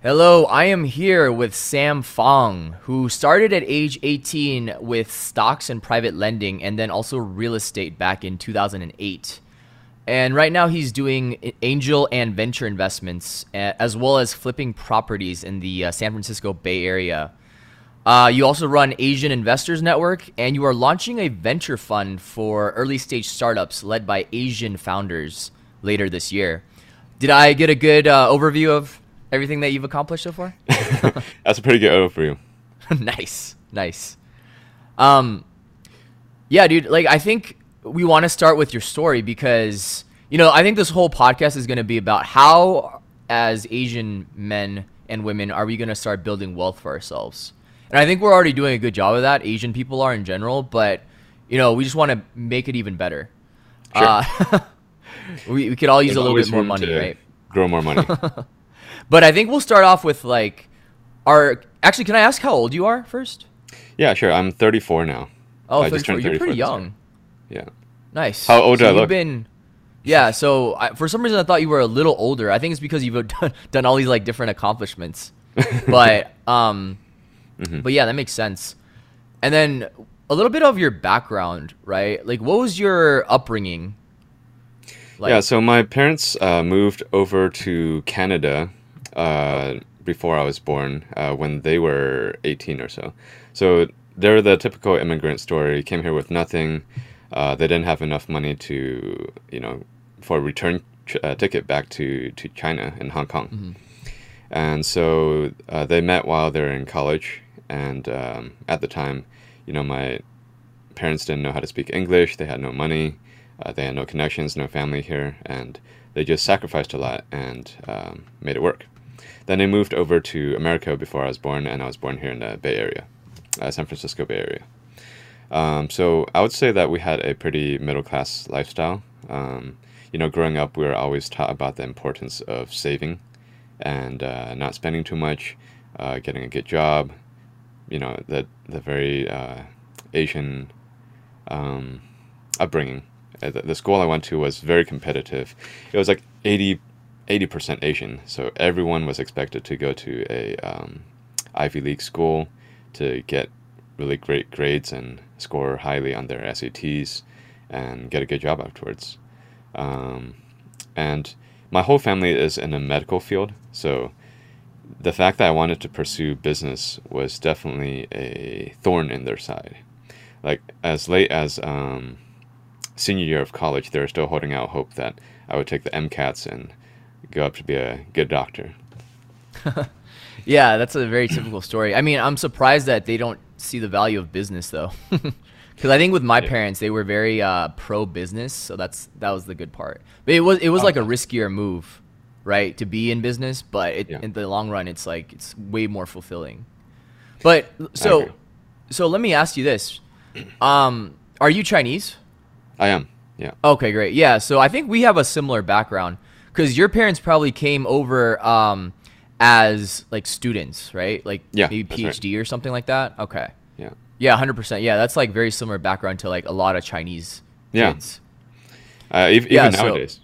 Hello, I am here with Sam Fong, who started at age 18 with stocks and private lending and then also real estate back in 2008. And right now he's doing angel and venture investments as well as flipping properties in the uh, San Francisco Bay Area. Uh, you also run Asian Investors Network and you are launching a venture fund for early stage startups led by Asian founders later this year. Did I get a good uh, overview of everything that you've accomplished so far? That's a pretty good O for you. nice, nice. Um, yeah, dude. Like, I think we want to start with your story because you know I think this whole podcast is going to be about how, as Asian men and women, are we going to start building wealth for ourselves? And I think we're already doing a good job of that. Asian people are in general, but you know we just want to make it even better. Sure. Uh, we, we could all use There's a little bit more money, right? Grow more money. But I think we'll start off with like our. Actually, can I ask how old you are first? Yeah, sure. I'm 34 now. Oh, I 34. You're pretty young. Yeah. Nice. How old so do I look? Been, yeah. So I, for some reason, I thought you were a little older. I think it's because you've done, done all these like different accomplishments. but um, mm-hmm. but yeah, that makes sense. And then a little bit of your background, right? Like, what was your upbringing? Like? yeah. So my parents uh, moved over to Canada uh, before I was born, uh, when they were 18 or so. So they're the typical immigrant story. Came here with nothing. Uh, they didn't have enough money to, you know, for a return uh, ticket back to, to China and Hong Kong. Mm-hmm. And so uh, they met while they were in college. And um, at the time, you know, my parents didn't know how to speak English. They had no money. Uh, they had no connections, no family here, and they just sacrificed a lot and um, made it work. Then I moved over to America before I was born, and I was born here in the Bay Area, uh, San Francisco Bay Area. Um, so I would say that we had a pretty middle class lifestyle. Um, you know, growing up, we were always taught about the importance of saving and uh, not spending too much, uh, getting a good job. You know, the the very uh, Asian um, upbringing. Uh, the, the school I went to was very competitive. It was like eighty 80% Asian, so everyone was expected to go to a um, Ivy League school to get really great grades and score highly on their SATs and get a good job afterwards. Um, and my whole family is in the medical field, so the fact that I wanted to pursue business was definitely a thorn in their side. Like as late as um, senior year of college, they were still holding out hope that I would take the MCATs and go up to be a good doctor. yeah, that's a very typical story. I mean, I'm surprised that they don't see the value of business though. Because I think with my yeah. parents, they were very uh, pro business, so that's that was the good part. But it was it was like a riskier move, right, to be in business. But it, yeah. in the long run, it's like it's way more fulfilling. But so so let me ask you this: um, Are you Chinese? I am. Yeah. Okay, great. Yeah, so I think we have a similar background because your parents probably came over um, as like students, right? Like yeah, maybe PhD right. or something like that. Okay. Yeah. Yeah, hundred percent. Yeah, that's like very similar background to like a lot of Chinese yeah. kids. Uh, even yeah, nowadays. So,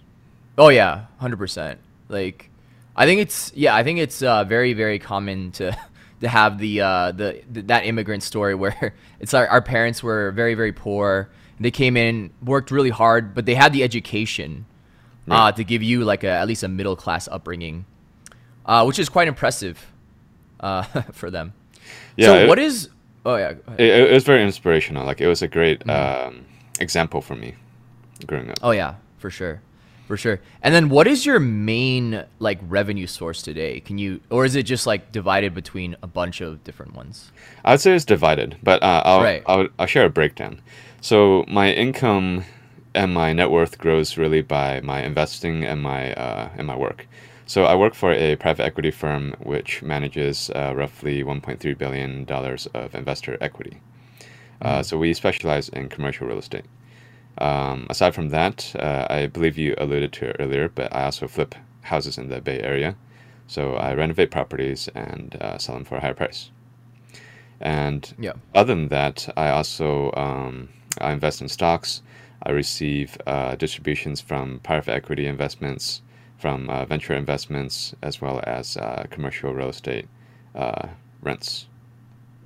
oh yeah, hundred percent. Like, I think it's yeah, I think it's uh, very very common to to have the uh, the, the that immigrant story where it's our, our parents were very very poor. They came in, worked really hard, but they had the education right. uh, to give you like a, at least a middle class upbringing, uh, which is quite impressive uh, for them. Yeah. So it, what is? Oh yeah. It, it, was very inspirational. Like it was a great mm-hmm. um, example for me growing up. Oh yeah, for sure. For sure. And then what is your main like revenue source today? Can you or is it just like divided between a bunch of different ones? I'd say it's divided, but uh, I'll, right. I'll, I'll share a breakdown. So my income and my net worth grows really by my investing and my uh, and my work. So I work for a private equity firm which manages uh, roughly 1.3 billion dollars of investor equity. Uh, mm-hmm. so we specialize in commercial real estate. Um, aside from that, uh, I believe you alluded to it earlier, but I also flip houses in the Bay Area. So I renovate properties and uh, sell them for a higher price. And yeah. other than that, I also um, I invest in stocks I receive uh, distributions from private equity investments from uh, venture investments as well as uh, commercial real estate uh, rents.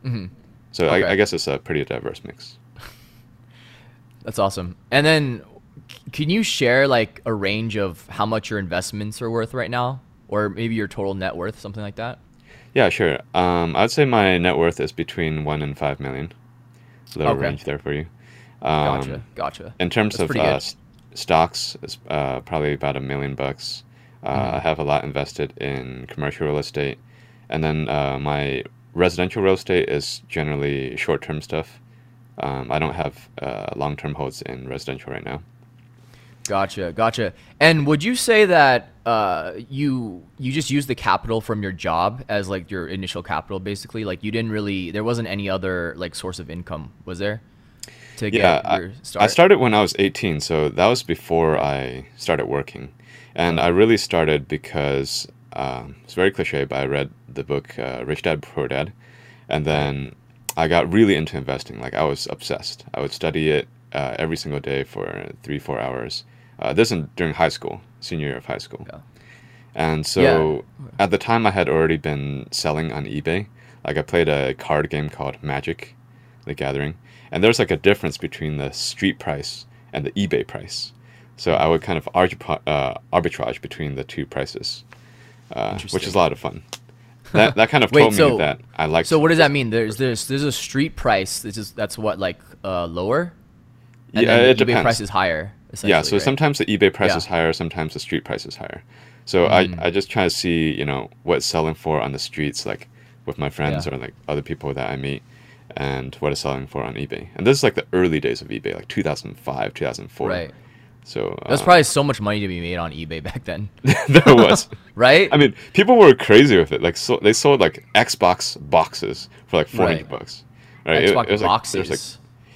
Mm-hmm. So okay. I, I, guess it's a pretty diverse mix. That's awesome. And then, can you share like a range of how much your investments are worth right now, or maybe your total net worth, something like that? Yeah, sure. Um, I'd say my net worth is between one and five million. So little okay. range there for you. Um, gotcha. Gotcha. In terms That's of uh, stocks, it's uh, probably about a million bucks. Uh, mm-hmm. I have a lot invested in commercial real estate, and then uh, my residential real estate is generally short-term stuff. Um, I don't have uh, long-term holds in residential right now. Gotcha, gotcha. And would you say that uh, you you just used the capital from your job as like your initial capital, basically? Like you didn't really, there wasn't any other like source of income, was there? To yeah, I, start? I started when I was 18, so that was before I started working, and I really started because um, it's very cliche, but I read the book uh, Rich Dad Poor Dad, and then I got really into investing. Like I was obsessed. I would study it uh, every single day for three, four hours uh, this is during high school, senior year of high school. Yeah. And so yeah. at the time, I had already been selling on eBay. Like I played a card game called Magic, the Gathering, and there's like a difference between the street price and the eBay price. So I would kind of arbitrage, uh, arbitrage between the two prices, uh, which is a lot of fun. That that kind of Wait, told so, me that I like. So what does that mean? There's there's there's a street price. This is that's what like uh, lower. And yeah, it eBay depends. price is higher. Yeah, so right? sometimes the eBay price yeah. is higher, sometimes the street price is higher. So mm. I, I just try to see, you know, what's selling for on the streets, like with my friends yeah. or like other people that I meet, and what it's selling for on eBay. And this is like the early days of eBay, like 2005, 2004. Right. So there's uh, probably so much money to be made on eBay back then. there was, right? I mean, people were crazy with it. Like, so they sold like Xbox boxes for like 400 right. bucks. Right? Xbox it, it boxes. Like,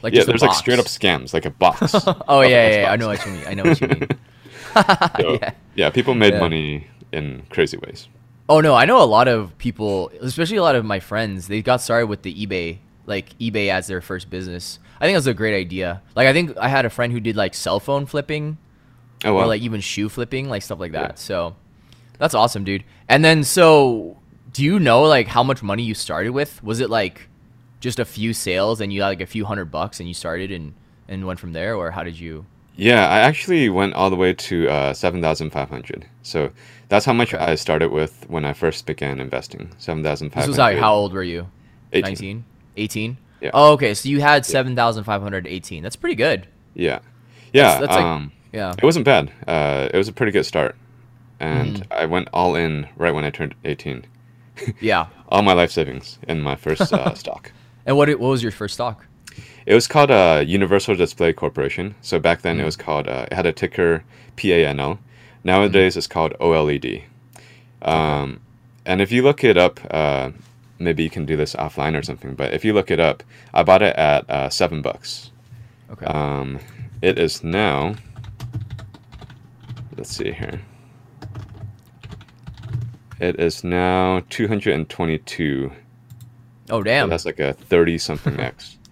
like yeah, there's like straight up scams, like a box. oh yeah, yeah, yeah, I know what you mean. I know what you mean. so, yeah. yeah, people made yeah. money in crazy ways. Oh no, I know a lot of people, especially a lot of my friends. They got started with the eBay, like eBay as their first business. I think it was a great idea. Like I think I had a friend who did like cell phone flipping, oh, wow. or like even shoe flipping, like stuff like that. Yeah. So that's awesome, dude. And then so, do you know like how much money you started with? Was it like just a few sales and you got like a few hundred bucks and you started and and went from there, or how did you? Yeah, I actually went all the way to uh, seven thousand five hundred. So that's how much okay. I started with when I first began investing. Seven thousand five hundred. This was like how old were you? 18. 19? 18? Yeah. Oh, okay. So you had seven thousand five hundred eighteen. That's pretty good. Yeah, yeah. That's, that's um, like, yeah. It wasn't bad. Uh, it was a pretty good start, and mm. I went all in right when I turned eighteen. yeah. All my life savings in my first uh, stock. And what what was your first stock? It was called uh, Universal Display Corporation. So back then mm. it was called uh, it had a ticker PANL. Nowadays mm. it's called OLED. Um, and if you look it up, uh, maybe you can do this offline or something. But if you look it up, I bought it at uh, seven bucks. Okay. Um, it is now. Let's see here. It is now 222. Oh damn! So that's like a thirty something x.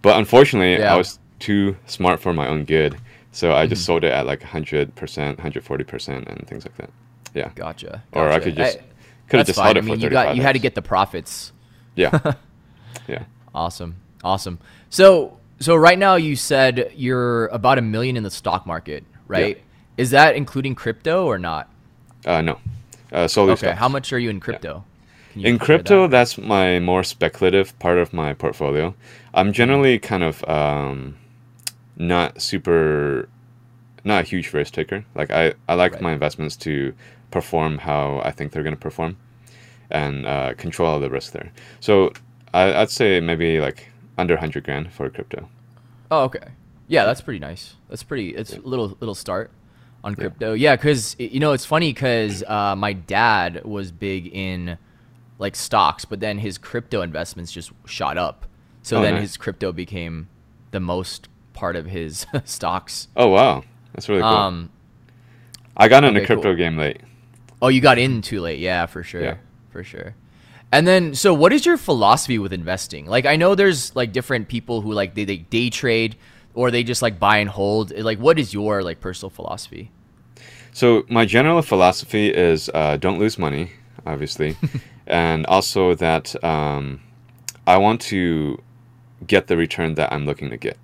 But unfortunately, yeah. I was too smart for my own good, so I just mm-hmm. sold it at like hundred percent, hundred forty percent, and things like that. Yeah. Gotcha. gotcha. Or I could just could have just held it I mean, you got you had to get the profits. Yeah. yeah. Awesome. Awesome. So so right now you said you're about a million in the stock market, right? Yeah. Is that including crypto or not? Uh, no. Uh, solely okay. Stocks. How much are you in crypto? Yeah in crypto, that? that's my more speculative part of my portfolio. I'm generally kind of um, not super, not a huge risk taker. Like I, I like right. my investments to perform how I think they're going to perform, and uh, control all the risk there. So I, would say maybe like under hundred grand for crypto. Oh, okay. Yeah, that's pretty nice. That's pretty. It's a little little start on crypto. Yeah, because yeah, you know it's funny because uh, my dad was big in like stocks, but then his crypto investments just shot up. So oh, then nice. his crypto became the most part of his stocks. Oh wow, that's really cool. Um, I got into okay, crypto cool. game late. Oh, you got in too late. Yeah, for sure. Yeah. For sure. And then, so what is your philosophy with investing? Like, I know there's like different people who like they, they day trade or they just like buy and hold. Like, what is your like personal philosophy? So my general philosophy is uh, don't lose money, obviously, and also that um, I want to get the return that I'm looking to get.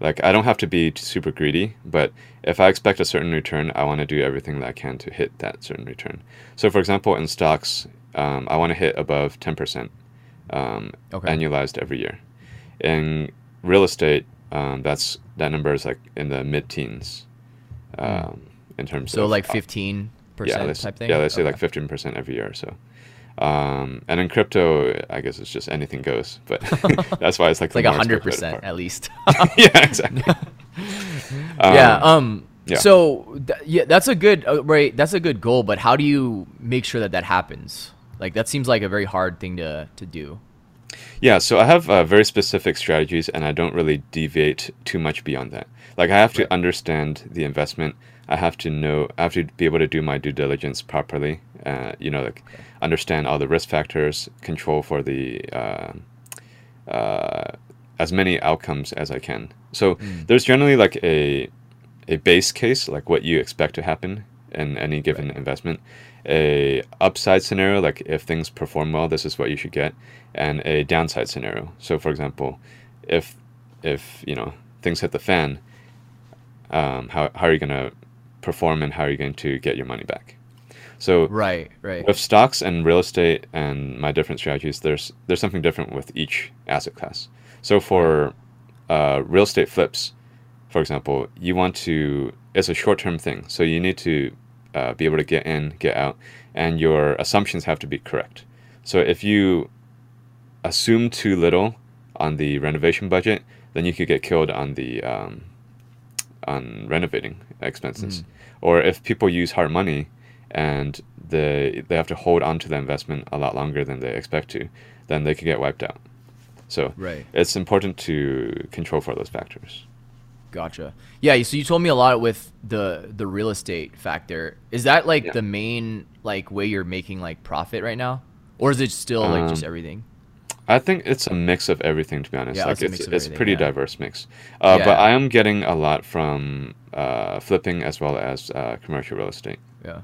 Like I don't have to be super greedy, but if I expect a certain return, I want to do everything that I can to hit that certain return. So, for example, in stocks, um, I want to hit above ten percent um, okay. annualized every year. In real estate, um, that's that number is like in the mid-teens hmm. um, in terms so of so like fifteen percent yeah, type thing. Yeah, let's say like fifteen percent every year or so. Um, and in crypto, I guess it's just anything goes, but that's why it's like it's like hundred percent at least. yeah, exactly. um, yeah. Um. Yeah. So th- yeah, that's a good uh, right. That's a good goal, but how do you make sure that that happens? Like that seems like a very hard thing to to do. Yeah, so I have uh, very specific strategies, and I don't really deviate too much beyond that. Like I have to right. understand the investment. I have to know. I have to be able to do my due diligence properly. Uh, you know, like okay. Understand all the risk factors, control for the uh, uh, as many outcomes as I can. So mm. there's generally like a a base case, like what you expect to happen in any given right. investment, a upside scenario, like if things perform well, this is what you should get, and a downside scenario. So, for example, if if you know things hit the fan, um, how how are you going to perform, and how are you going to get your money back? So, right, right. With stocks and real estate and my different strategies, there's there's something different with each asset class. So for uh, real estate flips, for example, you want to it's a short term thing, so you need to uh, be able to get in, get out, and your assumptions have to be correct. So if you assume too little on the renovation budget, then you could get killed on the um, on renovating expenses. Mm. Or if people use hard money and they they have to hold on to the investment a lot longer than they expect to, then they could get wiped out. So right. it's important to control for those factors. Gotcha. Yeah. So you told me a lot with the the real estate factor. Is that like yeah. the main like way you're making like profit right now, or is it still like um, just everything? I think it's a mix of everything. To be honest, yeah, like it's it's, it's pretty yeah. diverse mix. Uh, yeah. But I am getting a lot from uh, flipping as well as uh, commercial real estate. Yeah,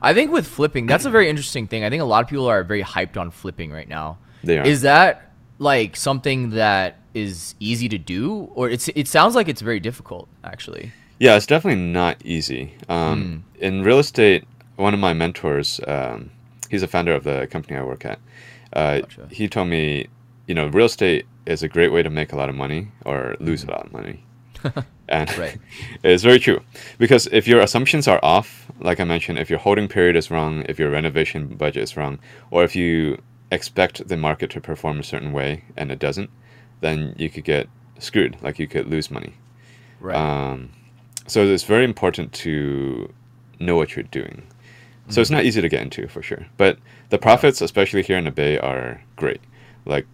I think with flipping, that's a very interesting thing. I think a lot of people are very hyped on flipping right now. They are. Is that like something that is easy to do, or it's it sounds like it's very difficult actually. Yeah, it's definitely not easy. Um, mm. In real estate, one of my mentors, um, he's a founder of the company I work at. Uh, gotcha. He told me, you know, real estate is a great way to make a lot of money or lose mm. a lot of money. and right. it's very true because if your assumptions are off, like I mentioned, if your holding period is wrong, if your renovation budget is wrong, or if you expect the market to perform a certain way and it doesn't, then you could get screwed. Like you could lose money. Right. Um, so it's very important to know what you're doing. So mm-hmm. it's not easy to get into for sure, but the profits, especially here in the Bay, are great. Like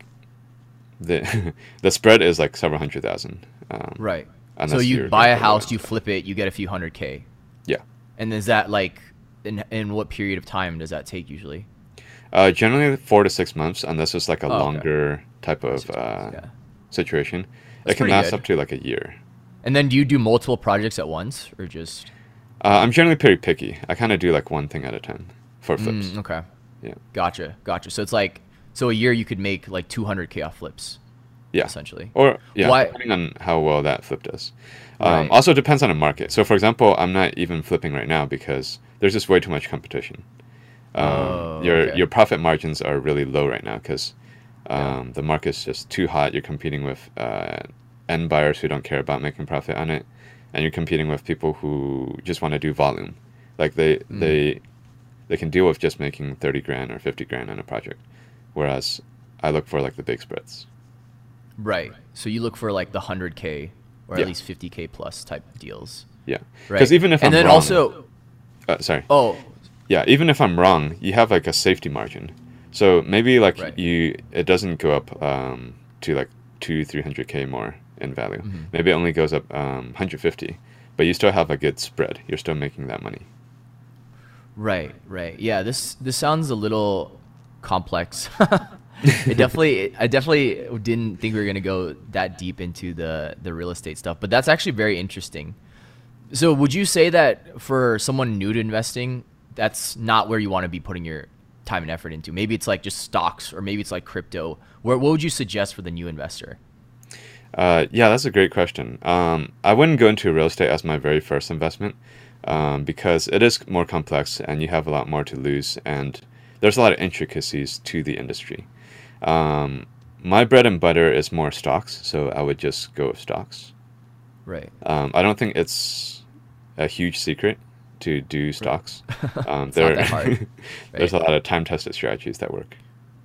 the the spread is like several hundred thousand. Um, right. So you buy a house, you flip it, you get a few hundred k. Yeah. And is that like in in what period of time does that take usually? Uh, generally four to six months, unless it's like a oh, longer okay. type of uh, yeah. situation. That's it can last good. up to like a year. And then do you do multiple projects at once, or just? Uh, I'm generally pretty picky. I kind of do like one thing at a time for flips. Mm, okay. Yeah. Gotcha. Gotcha. So it's like so a year you could make like 200k off flips. Yeah. Essentially. Or yeah, Why? depending on how well that flip does. Um, right. Also depends on the market. So for example, I'm not even flipping right now because there's just way too much competition. Um, oh, your okay. your profit margins are really low right now because um, yeah. the market's just too hot. You're competing with uh, end buyers who don't care about making profit on it, and you're competing with people who just want to do volume. Like they mm. they they can deal with just making thirty grand or fifty grand on a project, whereas I look for like the big spreads. Right. So you look for like the hundred k or yeah. at least fifty k plus type deals. Yeah. Right. Because even if and I'm then wrong, also, uh, sorry. Oh, yeah, even if I'm wrong, you have like a safety margin. So maybe like right. you, it doesn't go up um, to like two, three hundred k more in value. Mm-hmm. Maybe it only goes up um, 150, but you still have a good spread. You're still making that money. Right, right. Yeah, this this sounds a little complex. it definitely, I definitely didn't think we were gonna go that deep into the the real estate stuff, but that's actually very interesting. So would you say that for someone new to investing, that's not where you want to be putting your time and effort into? Maybe it's like just stocks, or maybe it's like crypto. Where what would you suggest for the new investor? Uh, yeah, that's a great question. Um, I wouldn't go into real estate as my very first investment um, because it is more complex and you have a lot more to lose, and there's a lot of intricacies to the industry. Um, my bread and butter is more stocks, so I would just go with stocks. Right. Um, I don't think it's a huge secret to do stocks. Um, that hard, there's a lot of time-tested strategies that work.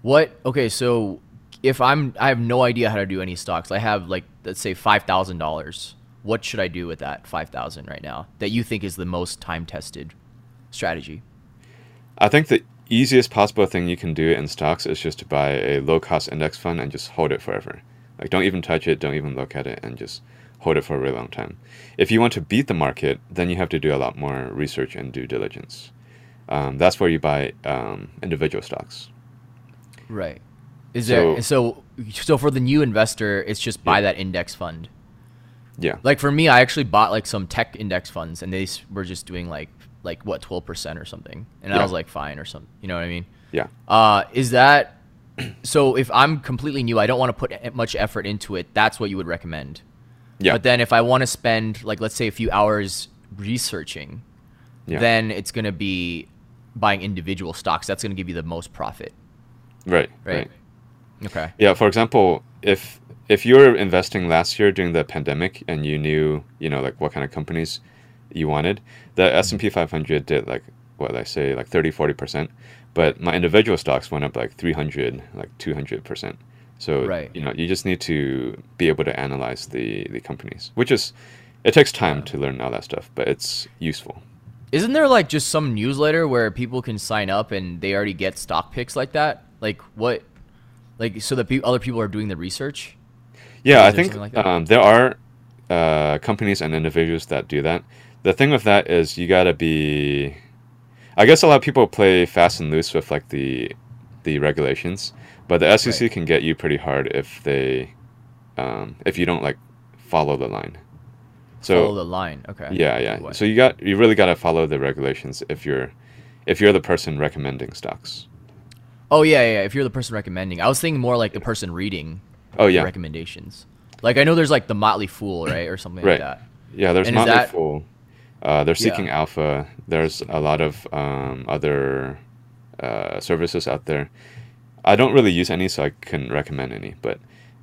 What? Okay, so if I'm, I have no idea how to do any stocks. I have like, let's say five thousand dollars. What should I do with that five thousand right now that you think is the most time tested strategy? I think the easiest possible thing you can do in stocks is just to buy a low-cost index fund and just hold it forever. Like, don't even touch it, don't even look at it, and just hold it for a really long time. If you want to beat the market, then you have to do a lot more research and due diligence. Um, that's where you buy um, individual stocks. Right. Is there So- so so for the new investor, it's just buy Yeah. that index fund. Yeah. Like for me, I actually bought like some tech index funds, and they were just doing like like what twelve percent or something, and I was like fine or something. You know what I mean? Yeah. Uh, is that so? If I'm completely new, I don't want to put much effort into it. That's what you would recommend. Yeah. But then if I want to spend like let's say a few hours researching, yeah. then it's gonna be buying individual stocks. That's gonna give you the most profit, right. right? Right. Okay. Yeah, for example, if if you were investing last year during the pandemic and you knew, you know, like what kind of companies you wanted, the S&P 500 did like what I say like 30 40%, but my individual stocks went up like 300, like 200%. So, Right. you know, you just need to be able to analyze the the companies, which is it takes time to learn all that stuff, but it's useful. Isn't there like just some newsletter where people can sign up and they already get stock picks like that? Like what? Like so that pe- other people are doing the research. Yeah, I Is think like um, there are uh, companies and individuals that do that. The thing with that is you gotta be. I guess a lot of people play fast and loose with like the the regulations, but the SEC Right. can get you pretty hard if they um, if you don't like follow the line. So Follow the line. Okay. yeah, yeah. What? So you got you really gotta follow the regulations if you're if you're the person recommending stocks. Oh yeah, yeah. yeah, If you're the person recommending, I was thinking more like the person reading Oh yeah, recommendations. Like I know there's like the Motley Fool, right, or something Right. like that. Yeah, there's And Motley that- Fool. Uh, Yeah. Seeking Alpha. There's a lot of um, other uh, services out there. I don't really use any, so I couldn't recommend any. But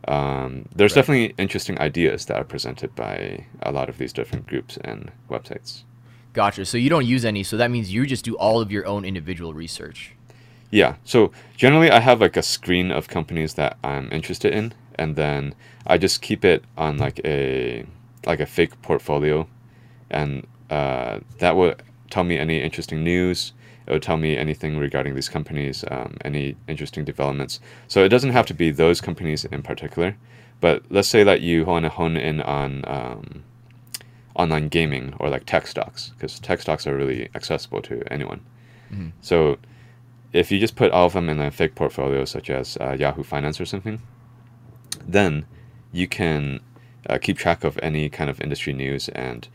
um, there's Right. definitely interesting ideas that are presented by a lot of these different groups and websites. Gotcha. So you don't use any, so that means you just do all of your own individual research. Yeah. So generally, I have like a screen of companies that I'm interested in, and then I just keep it on like a like a fake portfolio, and uh, that would tell me any interesting news. It would tell me anything regarding these companies, um, any interesting developments. So it doesn't have to be those companies in particular, but let's say that you want to hone in on um, online gaming or like tech stocks, because tech stocks are really accessible to anyone. Mhm. So if you just put all of them in a fake portfolio, such as uh, Yahoo Finance or something, then you can uh, keep track of any kind of industry news. And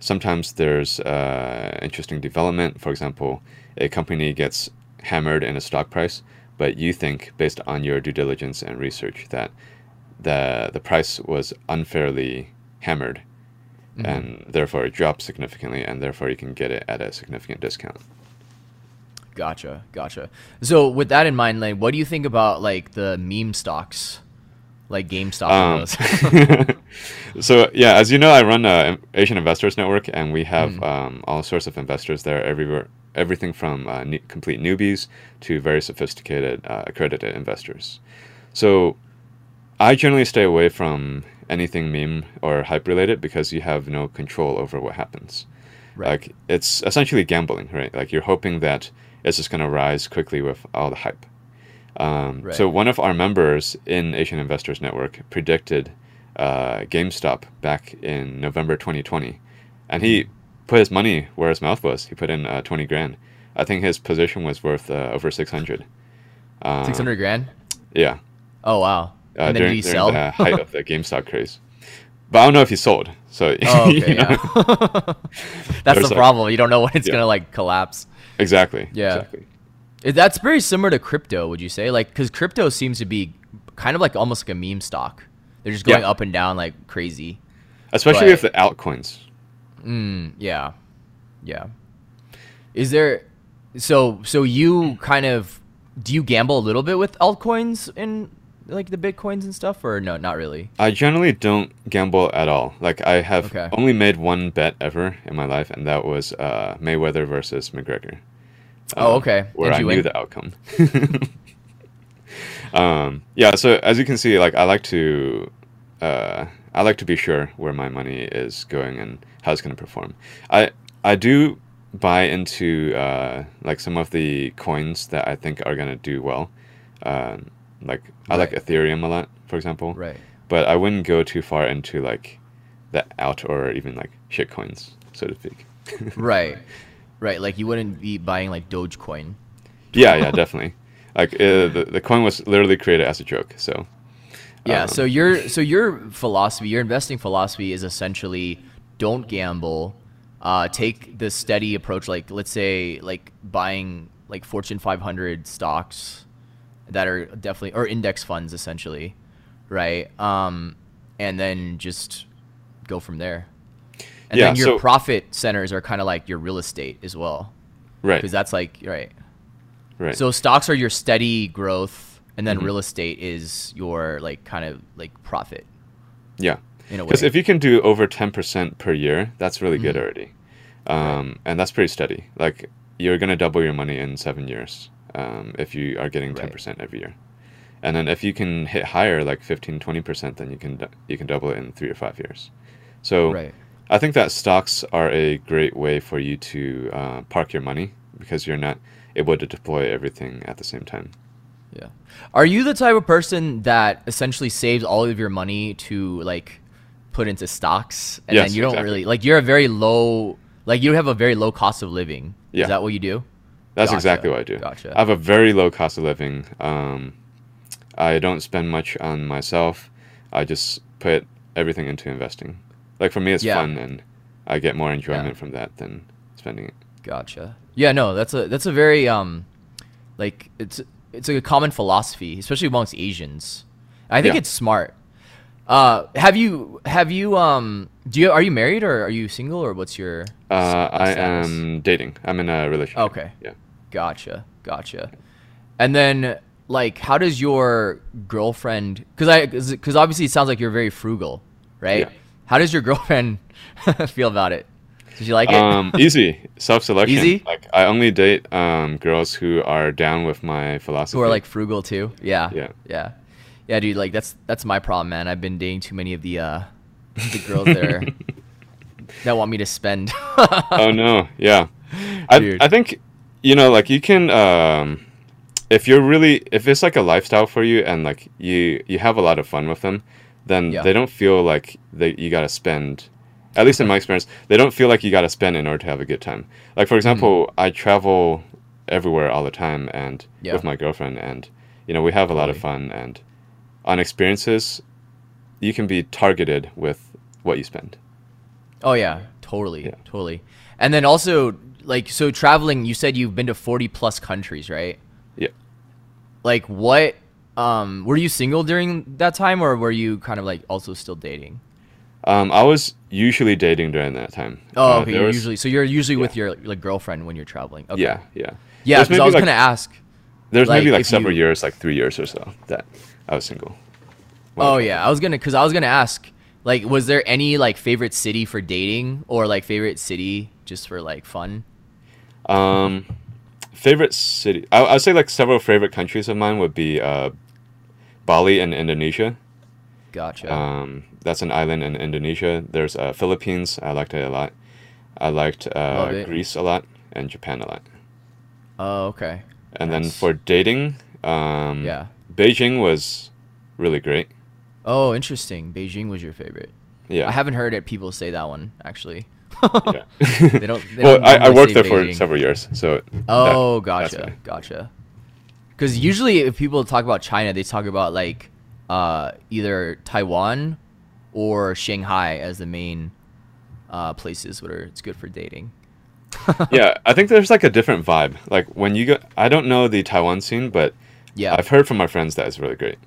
sometimes there's uh, interesting development. For example, a company gets hammered in a stock price, but you think, based on your due diligence and research, that the the price was unfairly hammered, and therefore it dropped significantly, and therefore you can get it at a significant discount. Gotcha, gotcha. So with that in mind, like, what do you think about like the meme stocks, like GameStop Um, so yeah, as you know, I run a Asian Investors Network, and we have Mm. um, all sorts of investors there, everywhere, everything from uh, ne- complete newbies to very sophisticated uh, accredited investors. So I generally stay away from anything meme or hype related because you have no control over what happens. Right. Like it's essentially gambling, right? Like you're hoping that it's just going to rise quickly with all the hype. Um, Right. So one of our members in Asian Investors Network predicted uh, GameStop back in November 2020, and he put his money where his mouth was. He put in uh, 20 grand. I think his position was worth uh, over 600. Um, Six hundred grand. Yeah. Oh wow. Uh, and then during, did he sell? the height of the GameStop craze. but I don't know if he sold. So oh, okay, yeah. that's the like, problem. You don't know when it's yeah. gonna like collapse. Exactly. Yeah. Exactly. That's very similar to crypto. Would you say like because crypto seems to be kind of like almost like a meme stock. They're just going yeah. up and down like crazy. Especially but, with the altcoins. Mm, yeah. Yeah. Is there so so you kind of do you gamble a little bit with altcoins and like the bitcoins and stuff or no not really i generally don't gamble at all like i have okay. only made one bet ever in my life and that was uh, mayweather versus mcgregor oh um, okay where i knew win? the outcome um, yeah so as you can see like i like to uh, i like to be sure where my money is going and how it's going to perform i i do buy into uh, like some of the coins that I think are gonna do well. Um, like I like Ethereum a lot, for example. Right. But I wouldn't go too far into like the out or even like shit coins, so to speak. right. Right. Like you wouldn't be buying like Dogecoin. yeah. Yeah. Definitely. Like uh, the the coin was literally created as a joke. So. Yeah. Um, so your so your philosophy, your investing philosophy is essentially don't gamble uh, take the steady approach. Like let's say like buying like Fortune 500 stocks that are definitely or index funds essentially, right? Um, and then just go from there. And yeah, then your so, profit centers are kind of like your real estate as well, right? Because that's like right, right. So stocks are your steady growth, and then mm-hmm. real estate is your like kind of like profit. Yeah. Because if you can do over 10% per year, that's really mm-hmm. good already um, right. and that's pretty steady. Like you're gonna double your money in seven years um, if you are getting ten percent every year, and then if you can hit higher, like 15, 20 percent, then you can you can double it in three or five years. So right. I think that stocks are a great way for you to uh, park your money because you're not able to deploy everything at the same time. Yeah. Are you the type of person that essentially saves all of your money to like put into stocks and yes, then you don't exactly. really like you're a very low like you have a very low cost of living. Yeah. Is that what you do? That's gotcha. exactly what I do. Gotcha. I have a very low cost of living. Um, I don't spend much on myself. I just put everything into investing. Like for me, it's yeah. fun, and I get more enjoyment yeah. from that than spending it. Gotcha. Yeah, no, that's a that's a very um, like it's it's like a common philosophy, especially amongst Asians. I think yeah. it's smart. Uh, have you have you um do you are you married or are you single or what's your? Uh, I am dating. I'm in a relationship. Okay. Yeah. Gotcha. Gotcha. And then like, how does your girlfriend? Because I because obviously it sounds like you're very frugal, right? Yeah. How does your girlfriend feel about it? Does she like it? Um, easy self selection. Easy. Like I only date um girls who are down with my philosophy. Who are like frugal too. Yeah. Yeah. Yeah. Yeah, dude. Like that's that's my problem, man. I've been dating too many of the uh the girls there that want me to spend. oh no, yeah. I I think you know like you can um if you're really if it's like a lifestyle for you and like you you have a lot of fun with them, then yeah. they don't feel like they you got to spend at least in my experience, they don't feel like you got to spend in order to have a good time. Like for example, mm. I travel everywhere all the time and yeah. with my girlfriend and you know, we have a lot of fun and on experiences you can be targeted with what you spend. Oh yeah, totally, yeah. totally. And then also like so traveling, you said you've been to 40 plus countries, right? Yeah. Like what um were you single during that time or were you kind of like also still dating? Um, I was usually dating during that time. Oh, uh, okay. was, usually, so you're usually yeah. with your like girlfriend when you're traveling. Okay. Yeah, yeah, yeah. Because I was like, gonna ask. There's like, maybe like several you... years, like three years or so, that I was single. Oh yeah, I was gonna because I was gonna ask like, was there any like favorite city for dating or like favorite city just for like fun? Um, favorite city. I I'd say like several favorite countries of mine would be uh, Bali and Indonesia. Gotcha. Um, that's an island in Indonesia. There's uh, Philippines. I liked it a lot. I liked uh, Greece a lot and Japan a lot. Oh, okay. And nice. then for dating, um, yeah, Beijing was really great. Oh, interesting. Beijing was your favorite. Yeah. I haven't heard it people say that one actually. yeah. they don't. They well, don't I, I, worked there Beijing. for several years, so. Oh, that, gotcha, gotcha. Because usually, if people talk about China, they talk about like uh, either Taiwan or Shanghai as the main uh, places where it's good for dating. yeah, I think there's like a different vibe. Like when you go, I don't know the Taiwan scene, but yeah, I've heard from my friends that it's really great.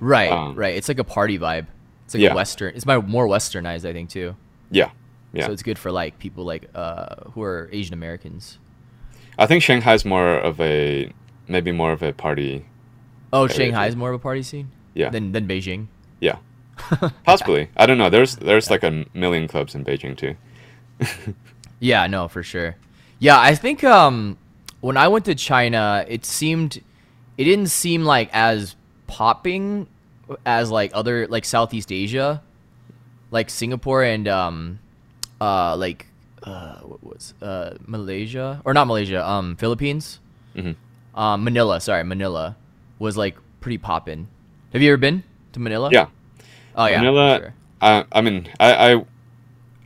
Right, um, right. It's like a party vibe. It's like yeah. a western. It's my more westernized, I think, too. Yeah, yeah. So it's good for like people like uh, who are Asian Americans. I think Shanghai's more of a maybe more of a party. Oh, Shanghai is more of a party scene. Yeah. Than than Beijing. Yeah. Possibly. I don't know. There's there's like a million clubs in Beijing too. yeah, no, for sure. Yeah, I think um when I went to China, it seemed it didn't seem like as popping as like other like Southeast Asia, like Singapore and um uh like uh what was uh Malaysia or not Malaysia um Philippines, mm-hmm. Um Manila sorry Manila was like pretty popping. Have you ever been to Manila? Yeah. Oh yeah. Manila. Sure. I I mean I, I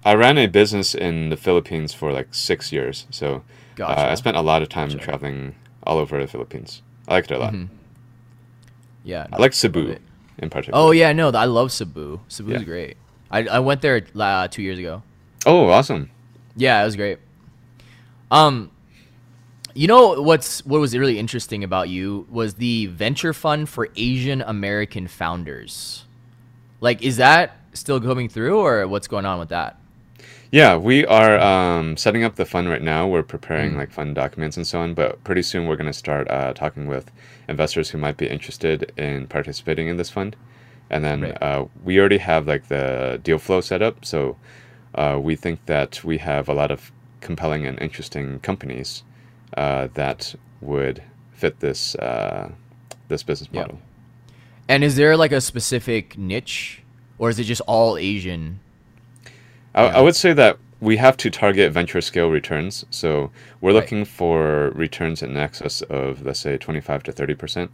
I ran a business in the Philippines for like six years, so gotcha. uh, I spent a lot of time gotcha. traveling all over the Philippines. I liked it a lot. Mm-hmm. Yeah, I like Cebu in particular. Oh yeah, no, I love Cebu. Cebu is yeah. great. I I went there uh, two years ago. Oh, awesome! Yeah, it was great. Um, you know what's what was really interesting about you was the venture fund for Asian American founders. Like, is that still coming through, or what's going on with that? Yeah, we are um, setting up the fund right now. We're preparing mm. like fund documents and so on. But pretty soon we're going to start uh, talking with investors who might be interested in participating in this fund. And then right. uh, we already have like the deal flow set up. So uh, we think that we have a lot of compelling and interesting companies uh, that would fit this uh, this business model. Yep. And is there like a specific niche, or is it just all Asian? I, I would say that we have to target venture scale returns. So we're right. looking for returns in excess of, let's say, 25 to 30 percent,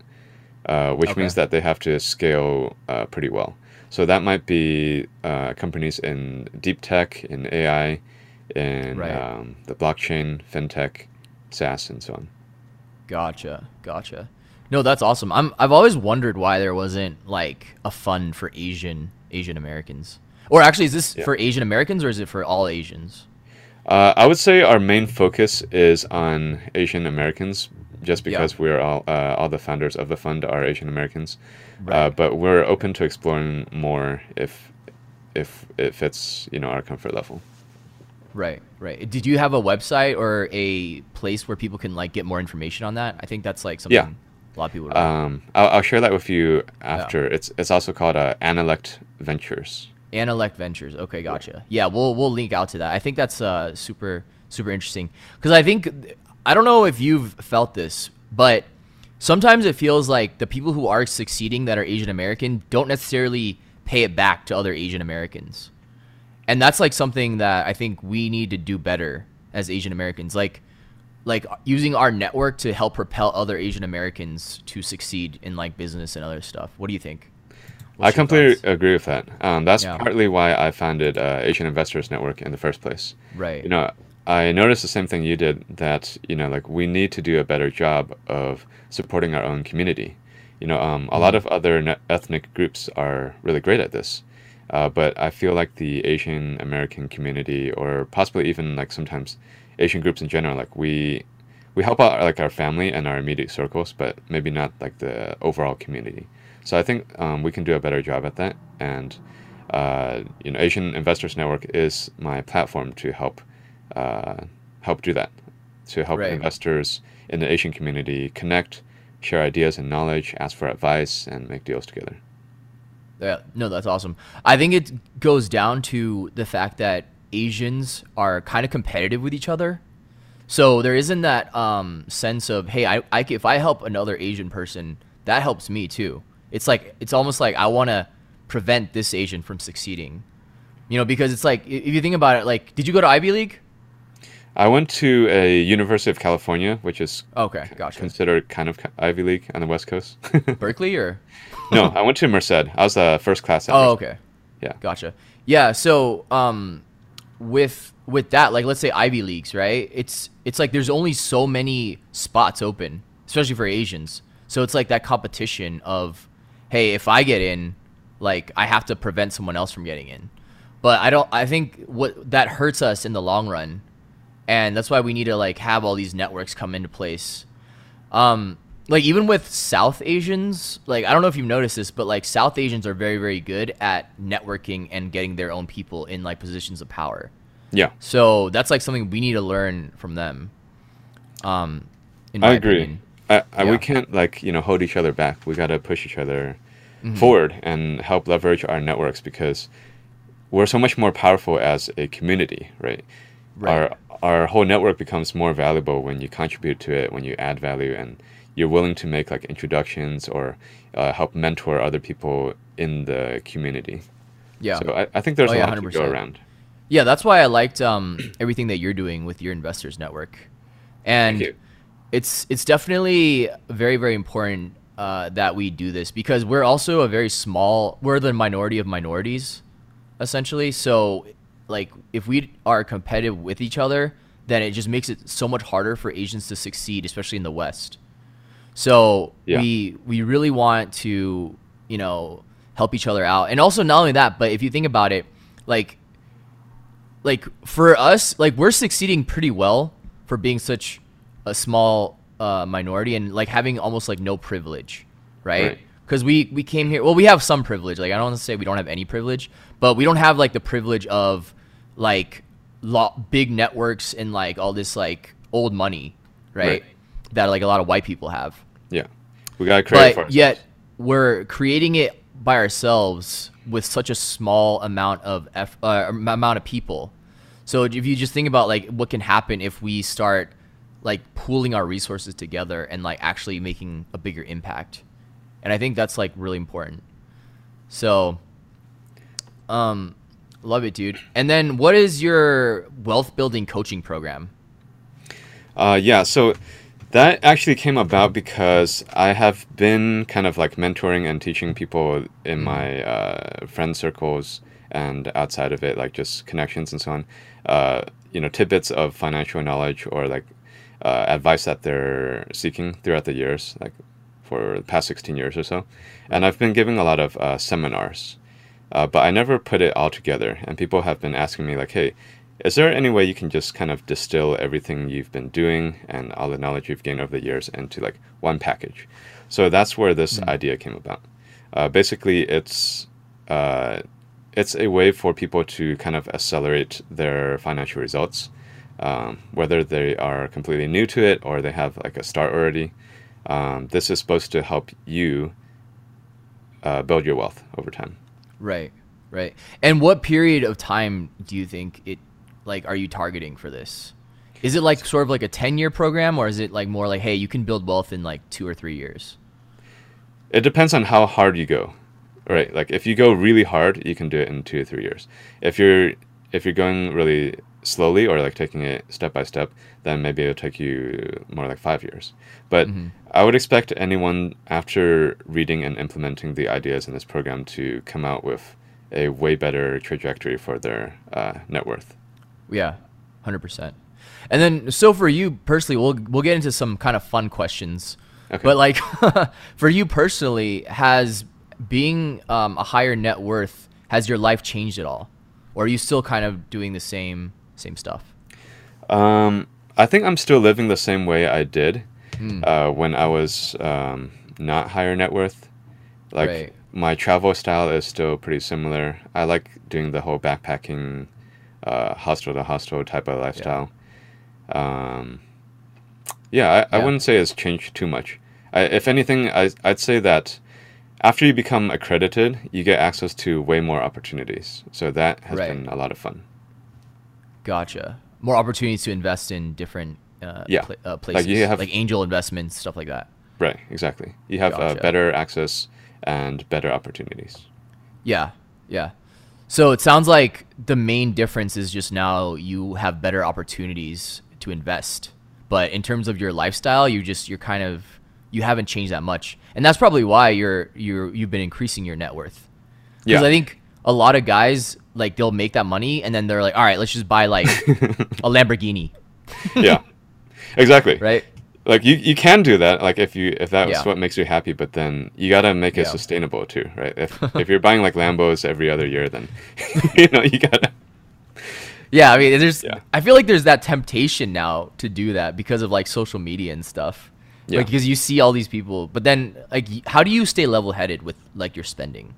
uh, which okay. means that they have to scale uh, pretty well. So that might be uh, companies in deep tech, in AI, in right. um, the blockchain, fintech, So on. Gotcha, gotcha. No, that's awesome. I'm I've always wondered why there wasn't like a fund for Asian Asian Americans. Or actually, is this yeah. for Asian Americans or is it for all Asians? Uh, I would say our main focus is on Asian Americans, just because yeah. we're all uh, all the founders of the fund are Asian Americans. Right. Uh, but we're open to exploring more if if it fits you know our comfort level. Right, right. Did you have a website or a place where people can like get more information on that? I think that's like something. Yeah. A lot of people. Um, I'll, I'll, share that with you after. Yeah. It's it's also called uh, Analect Ventures. Analect Ventures. Okay, gotcha. Yeah, we'll we'll link out to that. I think that's uh, super super interesting because I think I don't know if you've felt this, but sometimes it feels like the people who are succeeding that are Asian American don't necessarily pay it back to other Asian Americans, and that's like something that I think we need to do better as Asian Americans. Like like using our network to help propel other Asian Americans to succeed in like business and other stuff. What do you think? What's I completely thoughts? agree with that. Um, that's yeah. partly why I founded uh, Asian Investors Network in the first place. Right. You know, I noticed the same thing you did. That you know, like we need to do a better job of supporting our own community. You know, um, a lot mm-hmm. of other ethnic groups are really great at this, uh, but I feel like the Asian American community, or possibly even like sometimes Asian groups in general, like we we help out like our family and our immediate circles, but maybe not like the overall community. So I think um, we can do a better job at that. And uh, you know, Asian Investors Network is my platform to help uh, help do that, to help right. investors in the Asian community connect, share ideas and knowledge, ask for advice, and make deals together. Yeah, no, that's awesome. I think it goes down to the fact that Asians are kind of competitive with each other. So there isn't that um, sense of hey, I, I if I help another Asian person, that helps me too. It's like it's almost like I want to prevent this Asian from succeeding. You know, because it's like if you think about it, like, did you go to Ivy League? I went to a University of California, which is okay, gotcha. considered kind of Ivy League on the West Coast. Berkeley or? No, I went to Merced. I was a first class. oh, okay. Yeah. Gotcha. Yeah. So, um, with with that, like let's say Ivy Leagues, right? It's it's like there's only so many spots open, especially for Asians. So it's like that competition of, hey, if I get in, like I have to prevent someone else from getting in. But I don't. I think what that hurts us in the long run, and that's why we need to like have all these networks come into place. Um, like even with South Asians, like I don't know if you've noticed this, but like South Asians are very very good at networking and getting their own people in like positions of power. Yeah. So that's like something we need to learn from them. Um, I agree. Opinion. I, I, yeah. We can't like you know hold each other back. We got to push each other mm-hmm. forward and help leverage our networks because we're so much more powerful as a community, right? right? Our our whole network becomes more valuable when you contribute to it, when you add value, and you're willing to make like introductions or uh, help mentor other people in the community. Yeah. So I, I think there's oh, a yeah, lot 100%. to go around. Yeah, that's why I liked um, everything that you're doing with your investors network, and it's it's definitely very very important uh, that we do this because we're also a very small we're the minority of minorities essentially so like if we are competitive with each other then it just makes it so much harder for asians to succeed especially in the west so yeah. we we really want to you know help each other out and also not only that but if you think about it like like for us like we're succeeding pretty well for being such a small uh, minority and like having almost like no privilege, right? Because right. we we came here. Well, we have some privilege. Like I don't want to say we don't have any privilege, but we don't have like the privilege of like lo- big networks and like all this like old money, right? right? That like a lot of white people have. Yeah, we gotta create. But yet we're creating it by ourselves with such a small amount of F, uh, amount of people. So if you just think about like what can happen if we start like pooling our resources together and like actually making a bigger impact. And I think that's like really important. So um love it, dude. And then what is your wealth building coaching program? Uh yeah, so that actually came about because I have been kind of like mentoring and teaching people in mm-hmm. my uh, friend circles and outside of it, like just connections and so on. Uh, you know, tidbits of financial knowledge or like uh, advice that they're seeking throughout the years, like for the past 16 years or so. And I've been giving a lot of uh, seminars, uh, but I never put it all together. And people have been asking me, like, hey, is there any way you can just kind of distill everything you've been doing and all the knowledge you've gained over the years into like one package? So that's where this mm-hmm. idea came about. Uh, basically, it's uh, it's a way for people to kind of accelerate their financial results um, whether they are completely new to it or they have like a start already. Um, this is supposed to help you uh, build your wealth over time. Right, right. And what period of time do you think it like are you targeting for this? Is it like sort of like a 10 year program or is it like more like hey, you can build wealth in like 2 or 3 years? It depends on how hard you go. Right? Like if you go really hard, you can do it in 2 or 3 years. If you're if you're going really slowly or like taking it step by step, then maybe it'll take you more like five years. But mm-hmm. I would expect anyone after reading and implementing the ideas in this program to come out with a way better trajectory for their uh, net worth. Yeah, hundred percent. And then, so for you personally, we'll we'll get into some kind of fun questions. Okay. But like, for you personally, has being um, a higher net worth has your life changed at all, or are you still kind of doing the same same stuff? Um, I think I'm still living the same way I did mm. uh, when I was um, not higher net worth. Like right. my travel style is still pretty similar. I like doing the whole backpacking, uh, hostel to hostel type of lifestyle. Yeah, um, yeah, I, yeah. I, wouldn't say it's changed too much. I, if anything, I, I'd say that after you become accredited, you get access to way more opportunities. So that has right. been a lot of fun. Gotcha. More opportunities to invest in different uh, yeah. Pl- uh, places, like, you have, like angel investments, stuff like that. Right. Exactly. You have uh, gotcha. uh, better access and better opportunities. Yeah. Yeah. So it sounds like the main difference is just now you have better opportunities to invest, but in terms of your lifestyle, you just you're kind of you haven't changed that much, and that's probably why you're you're you've been increasing your net worth. Because yeah. I think a lot of guys like they'll make that money and then they're like, all right, let's just buy like a Lamborghini. yeah, exactly. Right. Like you, you can do that like if you if that's Yeah. what makes you happy but then you gotta make it Yeah. sustainable too right if if you're buying like lambos every other year then you know you gotta Yeah, I mean, there's. Yeah. I feel like there's that temptation now to do that because of like social media and stuff. Yeah. Like because you see all these people, but then like, how do you stay level-headed with like your spending?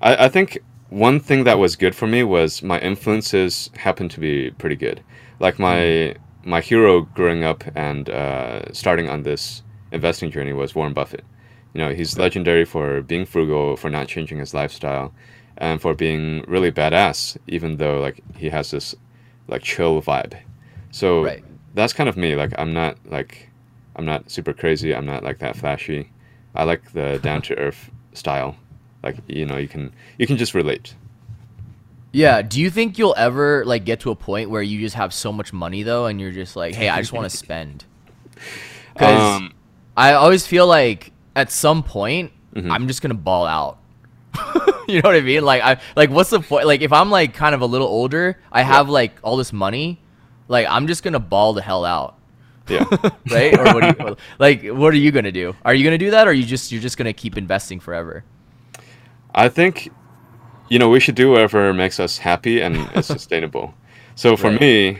I, I think one thing that was good for me was my influences happened to be pretty good. Like my mm-hmm. My hero growing up and uh, starting on this investing journey was Warren Buffett. You know, he's legendary for being frugal, for not changing his lifestyle, and for being really badass, even though like he has this like chill vibe. So Right. that's kind of me. Like I'm not like I'm not super crazy. I'm not like that flashy. I like the down to earth style. Like you know, you can you can just relate. Yeah. Do you think you'll ever like get to a point where you just have so much money though, and you're just like, hey, I just want to spend? Because Um, I always feel like at some point Mm-hmm. I'm just gonna ball out. you know what I mean? Like I like what's the point? Like if I'm like kind of a little older, I have like all this money, like I'm just gonna ball the hell out. yeah. Right? or what do you, like what are you gonna do? Are you gonna do that or you just you're just gonna keep investing forever? I think, you know, we should do whatever makes us happy and is sustainable. So for Right. me,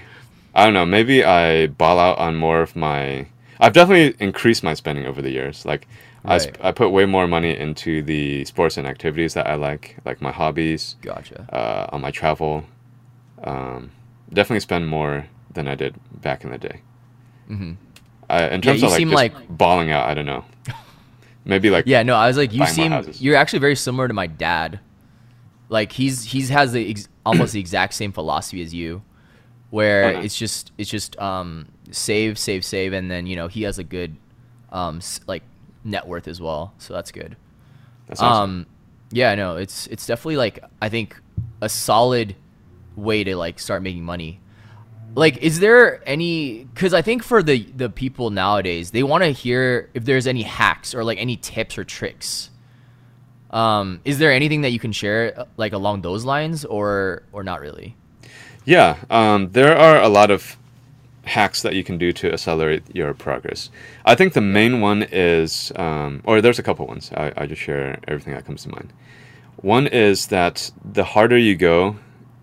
I don't know. Maybe I ball out on more of my. I've definitely increased my spending over the years. Like, I, sp- I put way more money into the sports and activities that I like, like my hobbies, Gotcha. uh, on my travel. Um, definitely spend more than I did back in the day. hmm Uh, in terms you of like seem like- balling out, I don't know. Maybe like Yeah, no, I was like, you seem you're actually very similar to my dad. Like he's he's has the ex- almost the exact same philosophy as you, where it's just it's just um save save save, and then you know he has a good um s- like net worth as well, so that's good. That's awesome. Um, yeah, no, it's it's definitely like I think a solid way to like start making money. Like, is there any? Because I think for the the people nowadays, they want to hear if there's any hacks or like any tips or tricks. Um, is there anything that you can share uh, like along those lines, or or not really? Yeah, um, there are a lot of hacks that you can do to accelerate your progress. I think the main one is, um, or there's a couple ones. I, I just share everything that comes to mind. One is that the harder you go,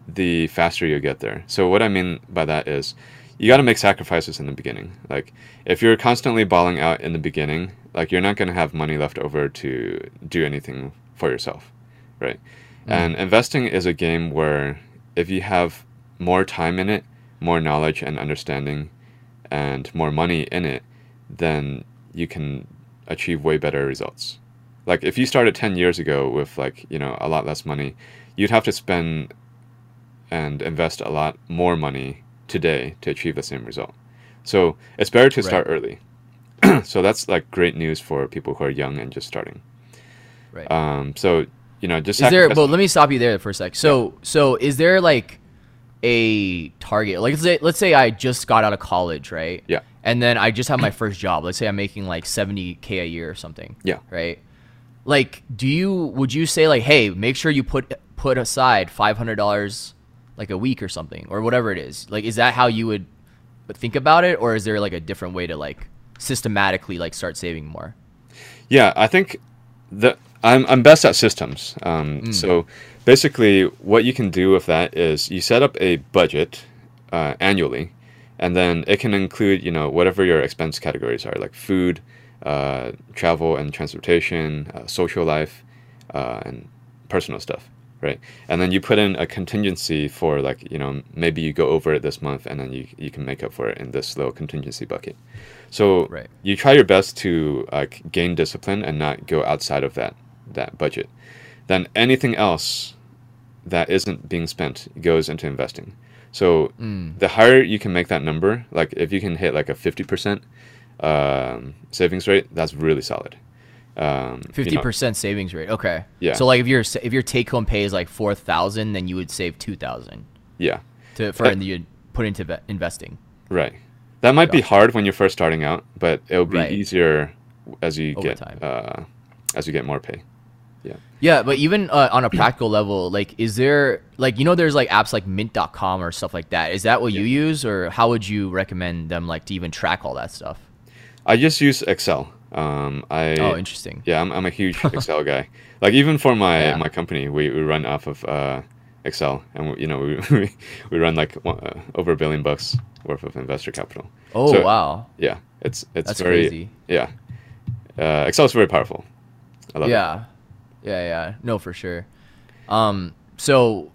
the faster you get there. So what I mean by that is, you got to make sacrifices in the beginning. Like if you're constantly balling out in the beginning, like you're not going to have money left over to do anything for yourself, right? Mm. And investing is a game where if you have more time in it, more knowledge and understanding, and more money in it, then you can achieve way better results. Like if you started 10 years ago with like, you know, a lot less money, you'd have to spend and invest a lot more money today to achieve the same result. So it's better to start early. so that's like great news for people who are young and just starting. Right. Um, so you know, just is there? Well, let me stop you there for a sec. So, so is there like a target? Like, let's say, let's say I just got out of college, right? Yeah. And then I just have my first job. Let's say I'm making like seventy k a year or something. Yeah. Right. Like, do you would you say like, hey, make sure you put put aside five hundred dollars like a week or something or whatever it is? Like, is that how you would think about it, or is there like a different way to like systematically like start saving more? Yeah, I think the I'm I'm best at systems. Um, So basically, what you can do with that is you set up a budget uh, annually, and then it can include you know whatever your expense categories are, like food, uh, travel and transportation, uh, social life, uh, and personal stuff, right? And then you put in a contingency for like you know maybe you go over it this month, and then you you can make up for it in this little contingency bucket. So Right. you try your best to like gain discipline and not go outside of that that budget. Then anything else that isn't being spent goes into investing. So the higher you can make that number, like if you can hit like a fifty percent um, savings rate, that's really solid. Um, you Fifty know, percent savings rate. Okay. Yeah. So like if your if your take home pay is like four thousand, then you would save two thousand yeah, to for and you put into ve- investing right. That might be hard when you're first starting out, but it'll be Right. easier as you Over get uh, as you get more pay. Yeah. Yeah, but even uh, on a practical level, like, is there like you know, there's like apps like Mint.com or stuff like that. Is that what you use, or how would you recommend them like to even track all that stuff? I just use Excel. Um, I oh, interesting. Yeah, I'm, I'm a huge Excel guy. Like even for my Yeah. my company, we, we run off of uh, Excel, and we, you know we, we run like uh, over a billion bucks worth of investor capital. Oh So- wow, Yeah, it's it's that's very crazy. yeah. Uh, Excel is very powerful. I love it. Yeah, yeah. No, for sure. Um, so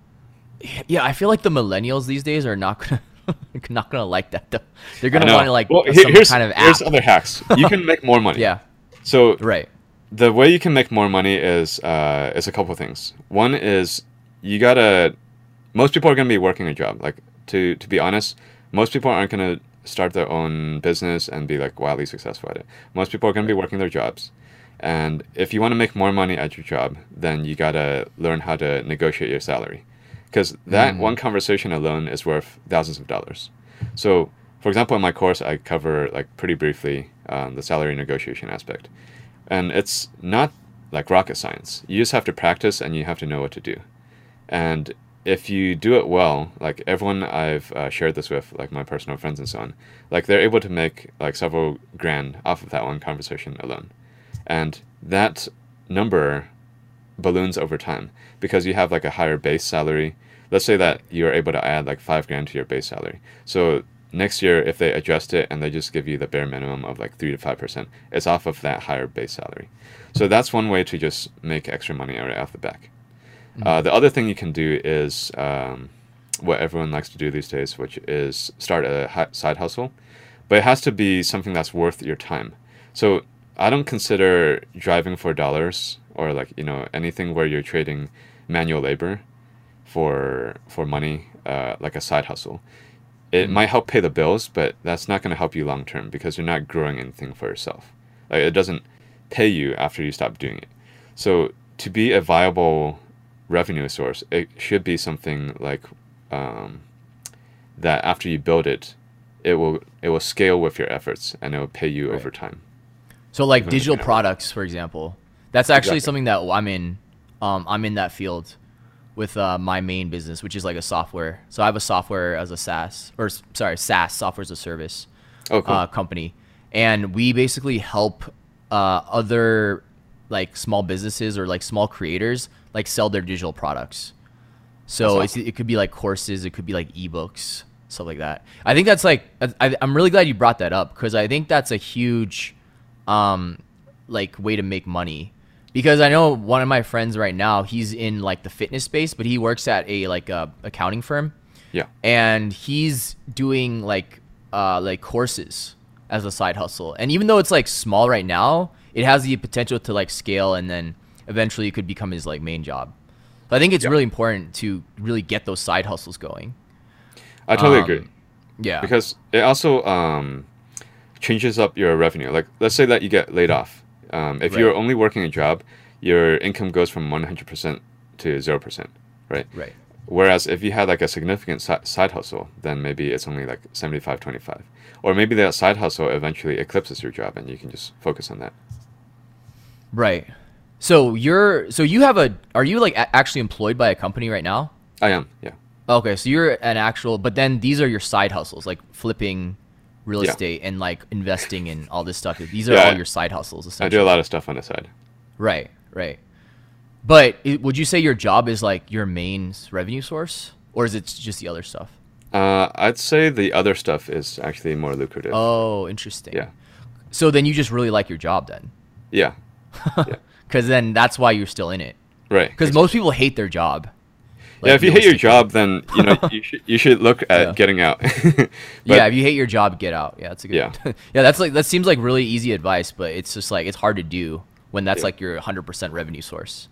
yeah, I feel like the millennials these days are not gonna not gonna like that though. They're gonna want to like well, here- here's kind of here's other hacks. You can make more money. Yeah, So right. the way you can make more money is uh, is a couple things. One is you gotta. Most people are gonna be working a job. Like to to be honest, most people aren't gonna start their own business and be like wildly successful at it. Most people are gonna be working their jobs. And if you want to make more money at your job, then you gotta learn how to negotiate your salary, because that Mm. one conversation alone is worth thousands of dollars. So, for example, in my course, I cover like pretty briefly um, the salary negotiation aspect, and it's not like rocket science. You just have to practice and you have to know what to do. And if you do it well, like everyone I've uh, shared this with, like my personal friends and so on, like they're able to make like several grand off of that one conversation alone. And that number balloons over time because you have like a higher base salary. Let's say that you're able to add like five grand to your base salary. So next year, if they adjust it and they just give you the bare minimum of like three to five percent, it's off of that higher base salary. So that's one way to just make extra money right off the back. Uh, the other thing you can do is um, what everyone likes to do these days, which is start a hi- side hustle, but it has to be something that's worth your time. So I don't consider driving for dollars or like you know anything where you're trading manual labor for for money uh, like a side hustle. It might help pay the bills, but that's not going to help you long term because you're not growing anything for yourself. Like it doesn't pay you after you stop doing it. So to be a viable revenue source, it should be something like um, that. After you build it, it will it will scale with your efforts and it will pay you over time. So like digital products, for example, that's actually Exactly. something that I'm in. Um, I'm in that field with uh, my main business, which is like a software. So I have a software as a SaaS or sorry, SaaS software as a service Oh, cool. uh, company, and we basically help uh, other like small businesses or like small creators like sell their digital products. So it's, it could be like courses, it could be like ebooks, stuff like that. I think that's like I, I'm really glad you brought that up because I think that's a huge um like way to make money because I know one of my friends right now he's in like the fitness space but he works at a like a accounting firm yeah. and he's doing like uh like courses as a side hustle and even though it's like small right now it has the potential to like scale and then eventually it could become his like main job so i think it's Yeah. really important to really get those side hustles going I totally um, agree. yeah because it also um, changes up your revenue. Like, let's say that you get laid off. Um, if you're only working a job, your income goes from 100% to 0%, right? right Whereas if you had like a significant si- side hustle, then maybe it's only like 75 25. Or maybe that side hustle eventually eclipses your job and you can just focus on that. right so you're so you have a are you like a- actually employed by a company right now I am, yeah. Okay, so you're an actual, but then these are your side hustles, like flipping real Yeah. estate and like investing and all this stuff. These are Yeah, all your side hustles, Essentially. I do a lot of stuff on the side. Right, right. But it, would you say your job is like your main revenue source, or is it just the other stuff? Uh, I'd say the other stuff is actually more lucrative. Oh, interesting. Yeah. So then you just really like your job then, Yeah. yeah. because then that's why you're still in it. Right. Because most people hate their job. Yeah, if you hate your job, then you know you should you should look at Yeah. getting out. But- yeah, if you hate your job, get out. Yeah, that's a good. Yeah. Yeah, that's like that seems like really easy advice, but it's just like it's hard to do when that's Yeah. like your 100% revenue source.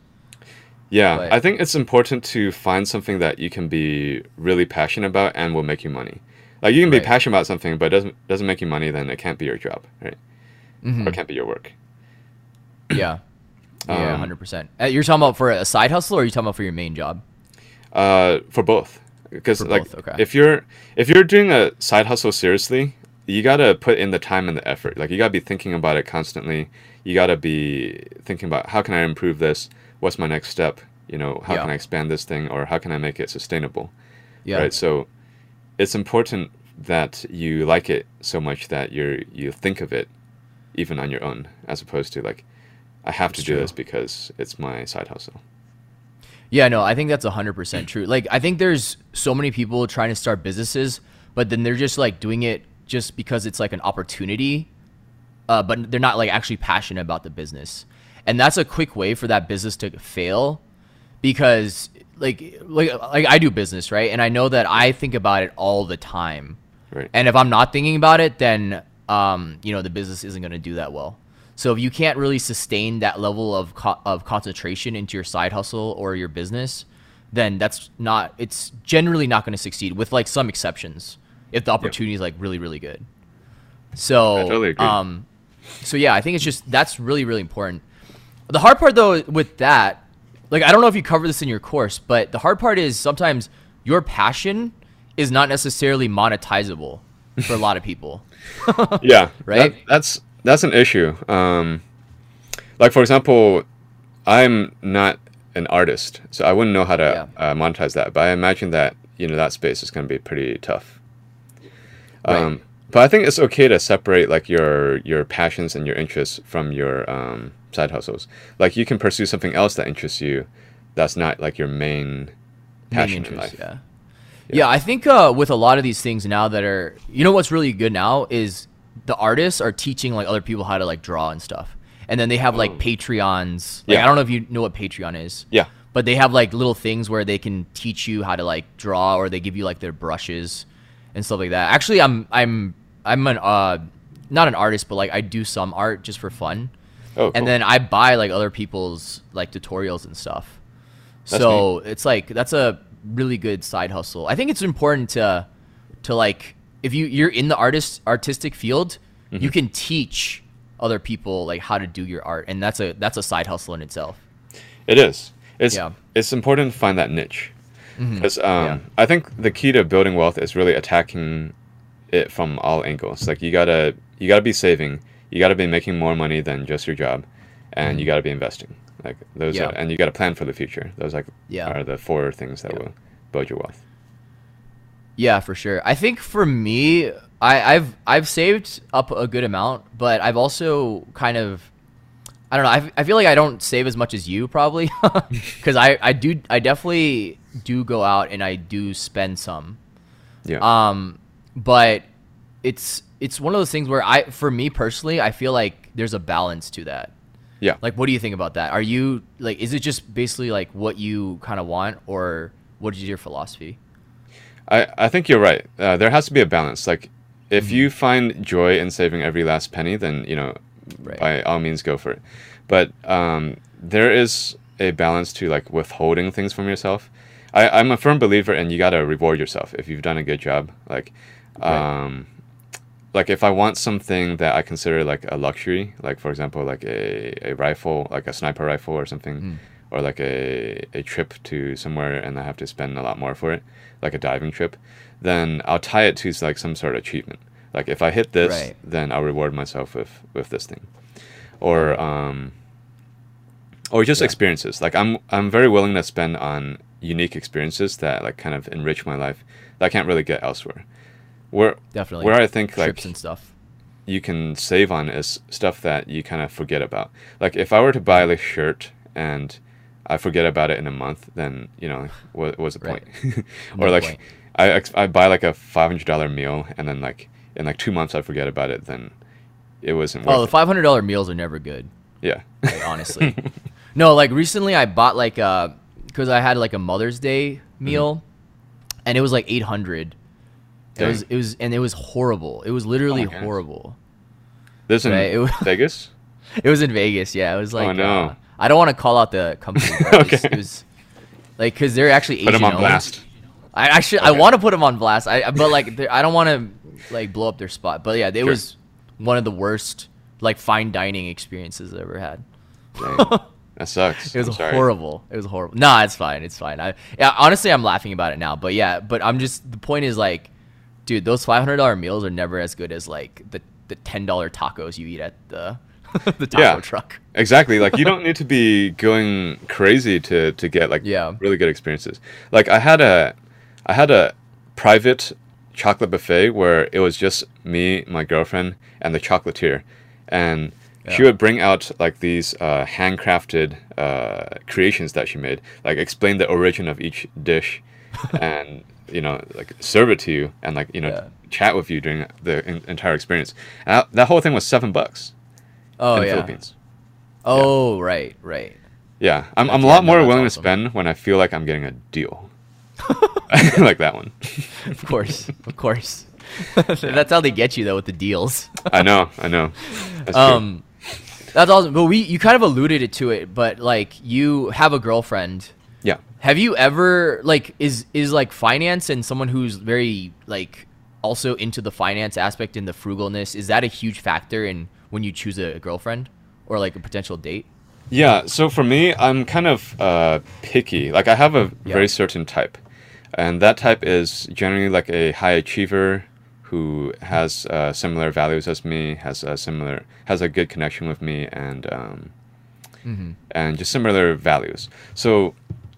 yeah, but- I think it's important to find something that you can be really passionate about and will make you money. Like you can be passionate about something, but it doesn't doesn't make you money, then it can't be your job, right? Mm-hmm. Or it can't be your work. Yeah. Yeah, Um, 100%. Uh, you're talking about for a side hustle or are you talking about for your main job? Uh, for both, because like both, okay. if you're if you're doing a side hustle seriously, you gotta put in the time and the effort. Like you gotta be thinking about it constantly. You gotta be thinking about how can I improve this? What's my next step? You know, how Yeah. can I expand this thing, or how can I make it sustainable? Yeah. Right. So it's important that you like it so much that you're you think of it even on your own, as opposed to like, I have That's to do true. this because it's my side hustle. Yeah, no, I think that's 100% true. Like, I think there's so many people trying to start businesses, but then they're just like doing it just because it's like an opportunity, uh, but they're not like actually passionate about the business. And that's a quick way for that business to fail because like like like I do business, right? And I know that I think about it all the time. Right. And if I'm not thinking about it, then um, you know, the business isn't going to do that well. So if you can't really sustain that level of co- of concentration into your side hustle or your business, then that's not it's generally not going to succeed with like some exceptions if the opportunity is like really really good. So I totally agree. um so yeah, I think it's just that's really really important. The hard part though with that, like I don't know if you cover this in your course, but the hard part is sometimes your passion is not necessarily monetizable for a lot of people. yeah Right? that- that's that's an issue um like for example i'm not an artist so i wouldn't know how to uh, monetize that but i imagine that you know that space is going to be pretty tough Right. um but i think it's okay to separate like your your passions and your interests from your um side hustles like you can pursue something else that interests you that's not like your main passion main in life Yeah. yeah. I think uh, with a lot of these things now that are, you know, what's really good now is the artists are teaching like other people how to like draw and stuff, and then they have like Patreons. Like Yeah. I don't know if you know what Patreon is. yeah But they have like little things where they can teach you how to like draw, or they give you like their brushes and stuff like that. Actually, I'm I'm I'm an uh not an artist, but like I do some art just for fun, oh and then I buy like other people's like tutorials and stuff. That's so it's like that's a really good side hustle. I think it's important to to like if you you're in the artist artistic field, Mm-hmm. you can teach other people like how to do your art, and that's a that's a side hustle in itself. It is. It's Yeah. Mm-hmm. it's important to find that niche because um, Yeah. I think the key to building wealth is really attacking it from all angles. Like you gotta you gotta be saving, you gotta be making more money than just your job, and you gotta be investing. Like those, Mm-hmm. Yeah. are, and you gotta plan for the future. Those like Yeah. are the four things that will build your wealth. Yeah, for sure. I think for me, I, I've I've saved up a good amount, but I've also kind of I don't know. I, I feel like I don't save as much as you probably because I I do I definitely do go out and I do spend some. Yeah. Um, but it's it's one of those things where I for me personally I feel like there's a balance to that. yeah. Like, what do you think about that? Are you like, is it just basically like what you kind of want, or what is your philosophy? I, I think you're right. Uh, there has to be a balance. Like, if Mm-hmm. you find joy in saving every last penny, then you know, Right. by all means, go for it. But um, there is a balance to like withholding things from yourself. I, I'm a firm believer in you gotta reward yourself if you've done a good job. Like, Right. um, like if I want something that I consider like a luxury, like for example, like a, a rifle, like a sniper rifle or something, Mm. Or like a, a trip to somewhere and I have to spend a lot more for it, like a diving trip, then I'll tie it to like some sort of achievement. Like if I hit this, Right. then I'll reward myself with with this thing, or um, or just Yeah. experiences. Like I'm I'm very willing to spend on unique experiences that like kind of enrich my life that I can't really get elsewhere. Where Definitely. where I think trips like and stuff. you can save on is stuff that you kind of forget about. Like if I were to buy a shirt and I forget about it in a month, then you know what was the Right. point? No or like point. I ex- I buy like a five hundred dollar meal and then like in like two months I forget about it, then it wasn't worth Oh, the five hundred dollar meals are never good. Yeah. Like, honestly. no, like recently I bought like uh because I had like a Mother's Day meal, and it was like eight hundred. It was it was and it was horrible. It was literally goodness. horrible. this in it was- Vegas. It was in Vegas. Yeah, it was like. Oh, no. uh, I don't want to call out the company. But it, was, Okay. it was like because they're actually Asian Put them on owned. blast. I actually I want to put them on blast. I but like I don't want to like blow up their spot. But yeah, it Sure. was one of the worst like fine dining experiences I ever had. That sucks. It was horrible. It was horrible. Nah, it's fine. It's fine. I yeah, honestly, I'm laughing about it now. But yeah, but I'm just the point is like, dude, those five hundred dollar meals are never as good as like the the ten dollar tacos you eat at the the taco Yeah. truck. Exactly. Like you don't need to be going crazy to to get like Yeah. really good experiences. Like I had a I had a private chocolate buffet where it was just me, my girlfriend, and the chocolatier. and she would bring out like these uh, handcrafted uh, creations that she made, like explain the origin of each dish, and you know like serve it to you and like you know Yeah. chat with you during the in- entire experience. And that, that whole thing was seven bucks Oh in the yeah. Philippines. Oh right, right. Yeah, I'm, I'm a lot more willing awesome. to spend when I feel like I'm getting a deal. like that one. Of course, of course. That's how they get you though with the deals. I know, I know. That's true. Um, that's awesome. But we, you kind of alluded it to it, but like you have a girlfriend. yeah. Have you ever like is is like finance and someone who's very like also into the finance aspect and the frugalness is that a huge factor in when you choose a, girlfriend or like a potential date? Yeah, so for me, I'm kind of uh, picky. Like I have a Yeah. very certain type, and that type is generally like a high achiever who has uh, similar values as me, has a similar has a good connection with me, and um, and just similar values. So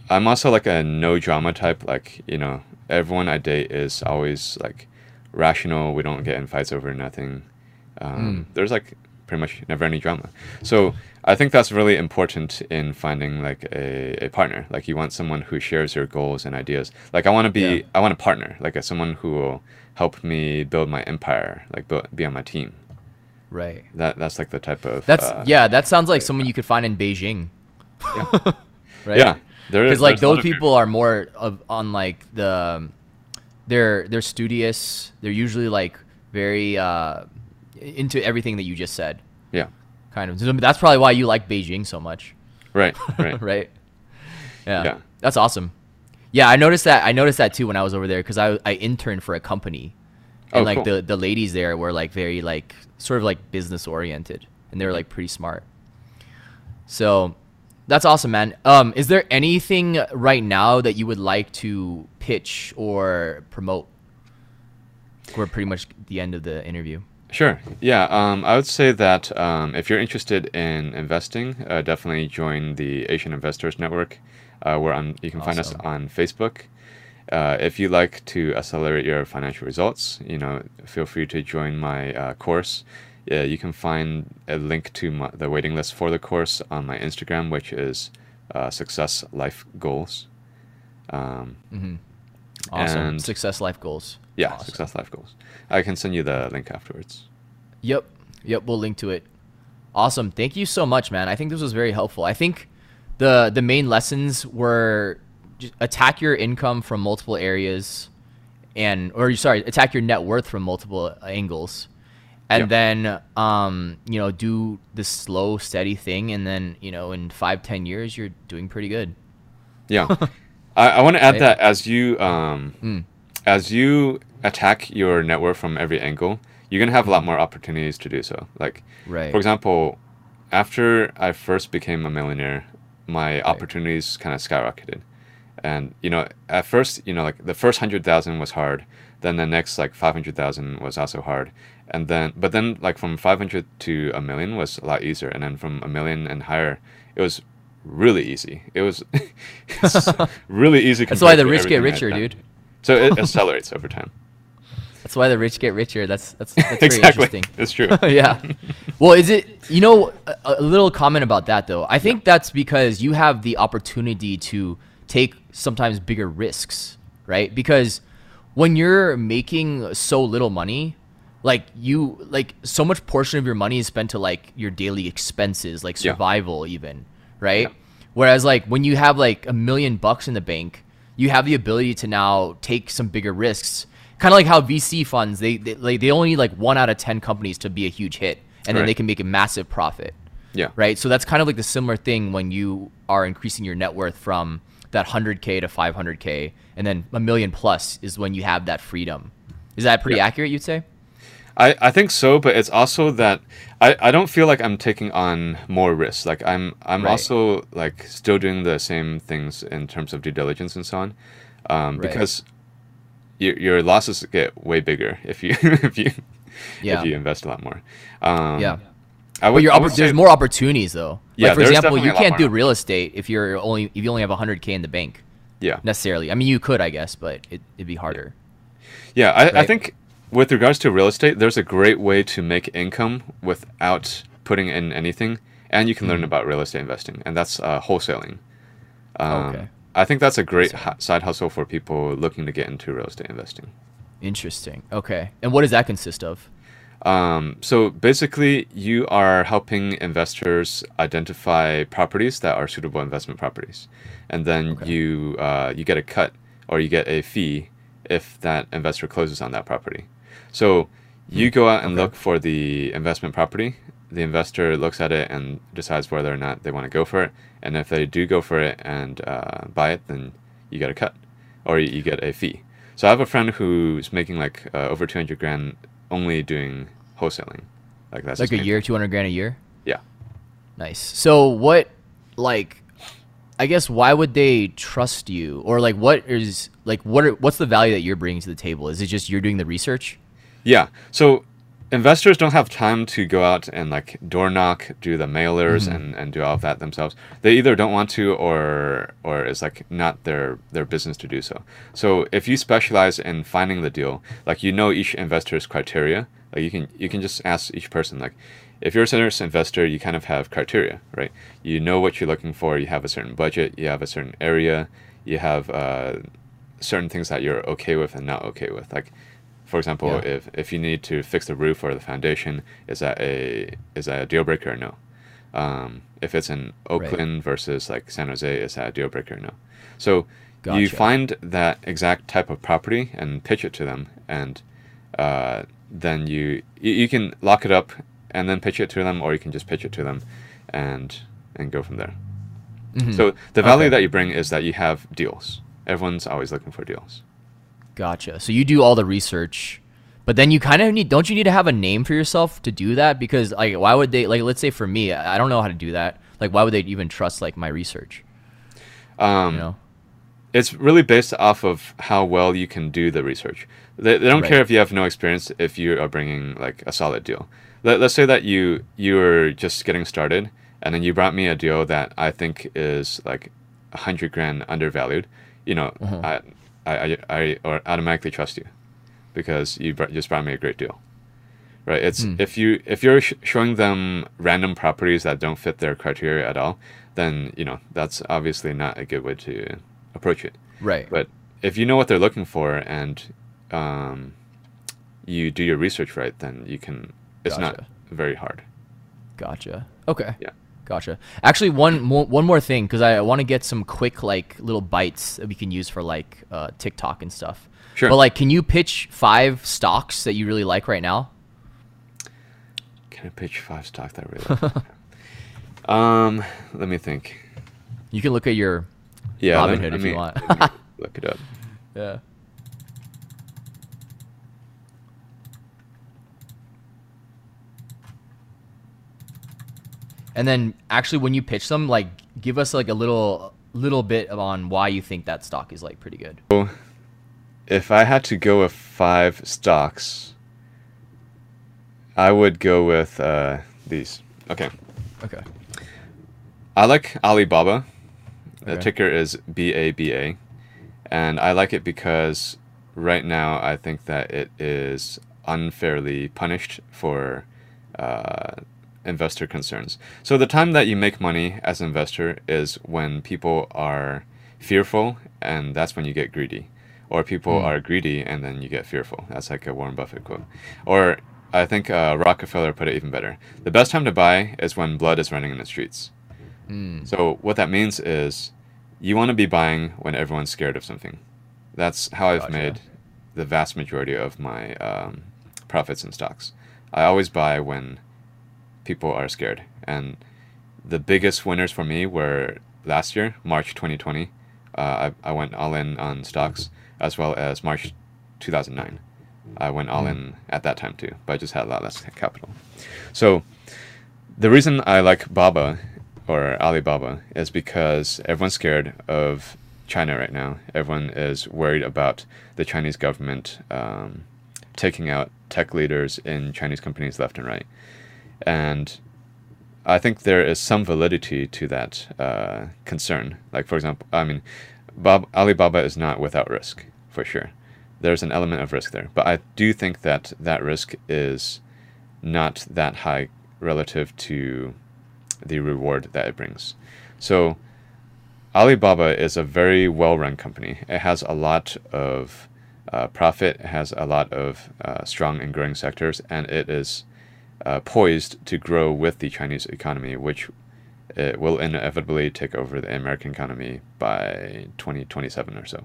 I'm also like a no drama type. Like you know, everyone I date is always like rational. We don't get in fights over nothing. Um, There's like pretty much never any drama. So I think that's really important in finding like a, a partner. Like you want someone who shares your goals and ideas. Like I want to be, Yeah. I want a partner, like a, someone who will help me build my empire, like build, be on my team. Right. That that's like the type of That's uh, yeah. That sounds like someone you could find in Beijing. right. yeah. There is because like there's a lot those people are more of on like the they're they're studious they're usually like very uh into everything that you just said Yeah. kind of that's probably why you like beijing so much Right. Right. right yeah. Yeah. that's awesome yeah i noticed that i noticed that too when i was over there because i i interned for a company and Oh, like cool. the the ladies there were like very like sort of like business oriented and they were like pretty smart so that's awesome man um is there anything right now that you would like to pitch or promote we're pretty much the end of the interview Sure. Yeah. Um, I would say that um, if you're interested in investing, uh, definitely join the Asian Investors Network, uh, where on, you can find us on Facebook. Uh, if you like to accelerate your financial results, you know, feel free to join my uh, course. Yeah, you can find a link to my, the waiting list for the course on my Instagram, which is uh, Success Life Goals. Um, awesome And- success life goals yeah, Awesome. Success Life Goals. I can send you the link afterwards. Yep. Yep, we'll link to it. Awesome. Thank you so much, man. I think this was very helpful. I think the the main lessons were just attack your income from multiple areas and or sorry, attack your net worth from multiple angles. And Yep. then um, you know, do the slow, steady thing and then, you know, in five, ten years you're doing pretty good. Yeah, I, I want to add Right? that as you um, Mm. as you attack your network from every angle, you're gonna have a lot more opportunities to do so. Like, Right. for example, after I first became a millionaire, my opportunities kind of skyrocketed. And you know, at first, you know, like the first hundred thousand was hard. Then the next like five hundred thousand was also hard. And then, but then like from five hundred to a million was a lot easier. And then from a million and higher, it was really easy. It was really easy. That's why the rich get everything I had richer, dude. So it accelerates over time. That's why the rich get richer. That's that's, that's very exactly, interesting. it's true. yeah. Well, is it, you know, a, a little comment about that though. I think that's because you have the opportunity to take sometimes bigger risks, right? Because when you're making so little money, like you, like so much portion of your money is spent to like your daily expenses, like Yeah. survival even, right? Yeah. Whereas like when you have like a million bucks in the bank, you have the ability to now take some bigger risks. Kind of like how VC funds, they, they like they only need like one out of ten companies to be a huge hit, and then Right. they can make a massive profit, Yeah. right? So that's kind of like the similar thing when you are increasing your net worth from that 100k to 500k, and then a million plus is when you have that freedom. Is that pretty Yeah. accurate? You'd say? I, I think so, but it's also that I, I don't feel like I'm taking on more risks. Like I'm I'm Right. also like still doing the same things in terms of due diligence and so on, um, Right. because your your losses get way bigger if you if you Yeah. if you invest a lot more. Um, Yeah. I But would, I would there's more opportunities though. Yeah, like for example, you can't do more. real estate if you're only if you only have 100k in the bank Yeah, necessarily. I mean, you could, I guess, but it, it'd be harder. yeah. I, I think with regards to real estate, there's a great way to make income without putting in anything, and you can mm-hmm. learn about real estate investing, and that's uh, wholesaling. Um, okay. I think that's a great side hustle for people looking to get into real estate investing. Interesting. Okay. And what does that consist of? Um, so basically, you are helping investors identify properties that are suitable investment properties, and then okay. you uh, you get a cut or you get a fee if that investor closes on that property. So you hmm. go out and okay. look for the investment property. The investor looks at it and decides whether or not they want to go for it. And if they do go for it and uh, buy it, then you get a cut or you get a fee. So I have a friend who's making like uh, over 200 grand only doing wholesaling. Like that's like a year, 200 grand a year? Yeah. Nice. So what like I guess why would they trust you or like what is like what are, what's the value that you're bringing to the table? Is it just you're doing the research? Yeah. So investors don't have time to go out and like door knock, do the mailers, mm-hmm. and, and do all of that themselves. They either don't want to, or or it's like not their their business to do so. So if you specialize in finding the deal, like you know each investor's criteria, like you can you can just ask each person like. If you're a serious investor, you kind of have criteria, right? You know what you're looking for. You have a certain budget. You have a certain area. You have uh, certain things that you're okay with and not okay with. Like for example, yeah. if, if you need to fix the roof or the foundation, is that a is that a deal breaker or no? Um, if it's in Oakland right. versus like San Jose, is that a deal breaker or no? So gotcha. you find that exact type of property and pitch it to them, and uh, then you you can lock it up and then pitch it to them, or you can just pitch it to them, and and go from there. Mm-hmm. So the value okay. that you bring is that you have deals. Everyone's always looking for deals. Gotcha. So you do all the research, but then you kind of need. Don't you need to have a name for yourself to do that? Because like, why would they? Like, let's say for me, I don't know how to do that. Like, why would they even trust like my research? Um, you know? it's really based off of how well you can do the research. They, they don't right. care if you have no experience if you are bringing like a solid deal. Let, let's say that you you are just getting started, and then you brought me a deal that I think is like a hundred grand undervalued. You know, uh-huh. I, I, I, I or automatically trust you because you br- just brought me a great deal right it's mm. if you if you're sh- showing them random properties that don't fit their criteria at all then you know that's obviously not a good way to approach it right but if you know what they're looking for and um, you do your research right then you can it's gotcha. not very hard gotcha okay yeah Gotcha. Actually, one more one more thing because I want to get some quick like little bites that we can use for like uh, TikTok and stuff. Sure. But like, can you pitch five stocks that you really like right now? Can I pitch five stocks that I really like? um, let me think. You can look at your yeah, Robinhood if me, you want. look it up. Yeah. And then actually when you pitch them, like give us like a little little bit on why you think that stock is like pretty good. So, if I had to go with five stocks, I would go with uh, these. Okay. Okay. I like Alibaba. The okay. ticker is B A B A, and I like it because right now I think that it is unfairly punished for uh, investor concerns. So the time that you make money as an investor is when people are fearful, and that's when you get greedy. Or people mm. are greedy, and then you get fearful. That's like a Warren Buffett quote. Or I think uh, Rockefeller put it even better. The best time to buy is when blood is running in the streets. Mm. So what that means is you want to be buying when everyone's scared of something. That's how I've gotcha. made the vast majority of my um, profits in stocks. I always buy when people are scared. And the biggest winners for me were last year, March 2020. Uh, I, I went all in on stocks, as well as March 2009. I went all hmm. in at that time too, but I just had a lot less capital. So the reason I like Baba or Alibaba is because everyone's scared of China right now. Everyone is worried about the Chinese government um, taking out tech leaders in Chinese companies left and right. And I think there is some validity to that uh, concern. Like, for example, I mean, Bob, Alibaba is not without risk, for sure. there's an element of risk there. But I do think that that risk is not that high relative to the reward that it brings. So Alibaba is a very well-run company. It has a lot of uh, profit, it has a lot of uh, strong and growing sectors, and it is uh, poised to grow with the Chinese economy, which it will inevitably take over the American economy by 2027 or so.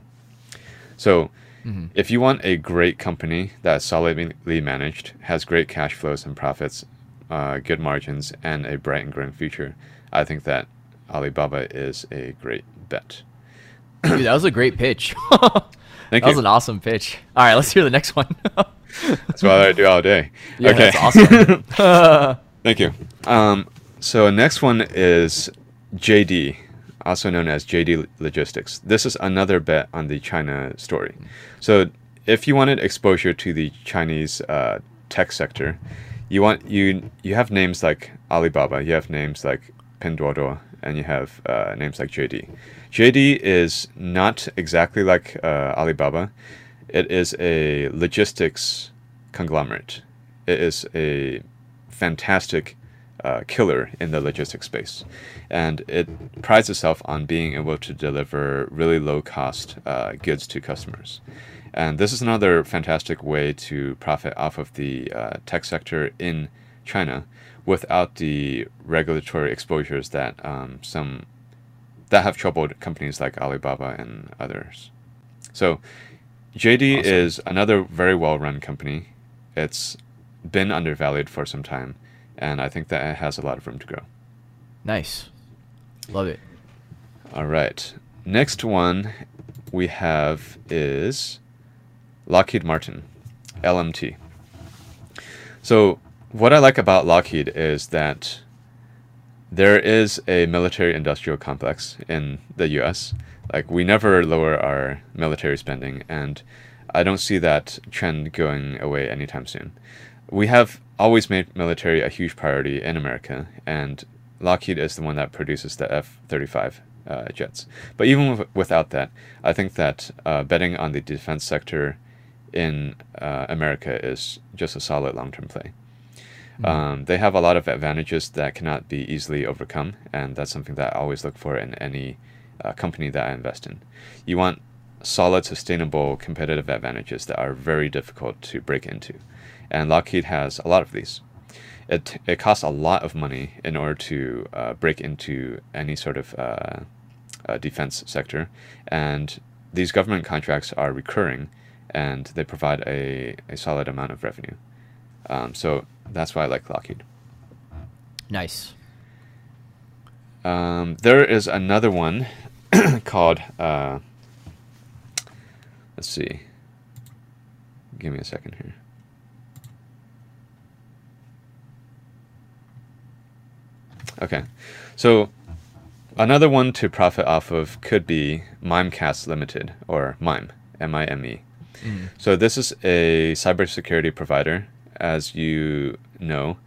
So, mm-hmm. if you want a great company that's solidly managed, has great cash flows and profits, uh, good margins, and a bright and growing future, I think that Alibaba is a great bet. Dude, that was a great pitch. Thank that you. was an awesome pitch. All right, let's hear the next one. that's what I do all day. Yeah, okay. that's awesome. Thank you. Um, so next one is JD, also known as JD Logistics. This is another bet on the China story. So if you wanted exposure to the Chinese uh, tech sector, you want you you have names like Alibaba, you have names like Pinduoduo, and you have uh, names like JD. JD is not exactly like uh, Alibaba. It is a logistics conglomerate. It is a fantastic uh, killer in the logistics space. And it prides itself on being able to deliver really low cost uh, goods to customers. And this is another fantastic way to profit off of the uh, tech sector in China without the regulatory exposures that um, some that have troubled companies like Alibaba and others. So JD awesome. is another very well run company. It's been undervalued for some time and I think that it has a lot of room to grow. Nice. Love it. All right. Next one we have is Lockheed Martin, LMT. So, what I like about Lockheed is that there is a military industrial complex in the US. Like, we never lower our military spending, and I don't see that trend going away anytime soon. We have always made military a huge priority in America, and Lockheed is the one that produces the F 35 uh, jets. But even w- without that, I think that uh, betting on the defense sector in uh, America is just a solid long term play. Mm-hmm. Um, they have a lot of advantages that cannot be easily overcome, and that's something that I always look for in any uh, company that I invest in. You want solid, sustainable competitive advantages that are very difficult to break into and Lockheed has a lot of these. It it costs a lot of money in order to uh, break into any sort of uh, uh, defense sector, and these government contracts are recurring, and they provide a, a solid amount of revenue. Um, so that's why I like Lockheed. Nice. Um, there is another one called. Uh, let's see. Give me a second here. Okay. So another one to profit off of could be Mimecast Limited or Mime, M I M E. Mm. So this is a cybersecurity provider. As you know,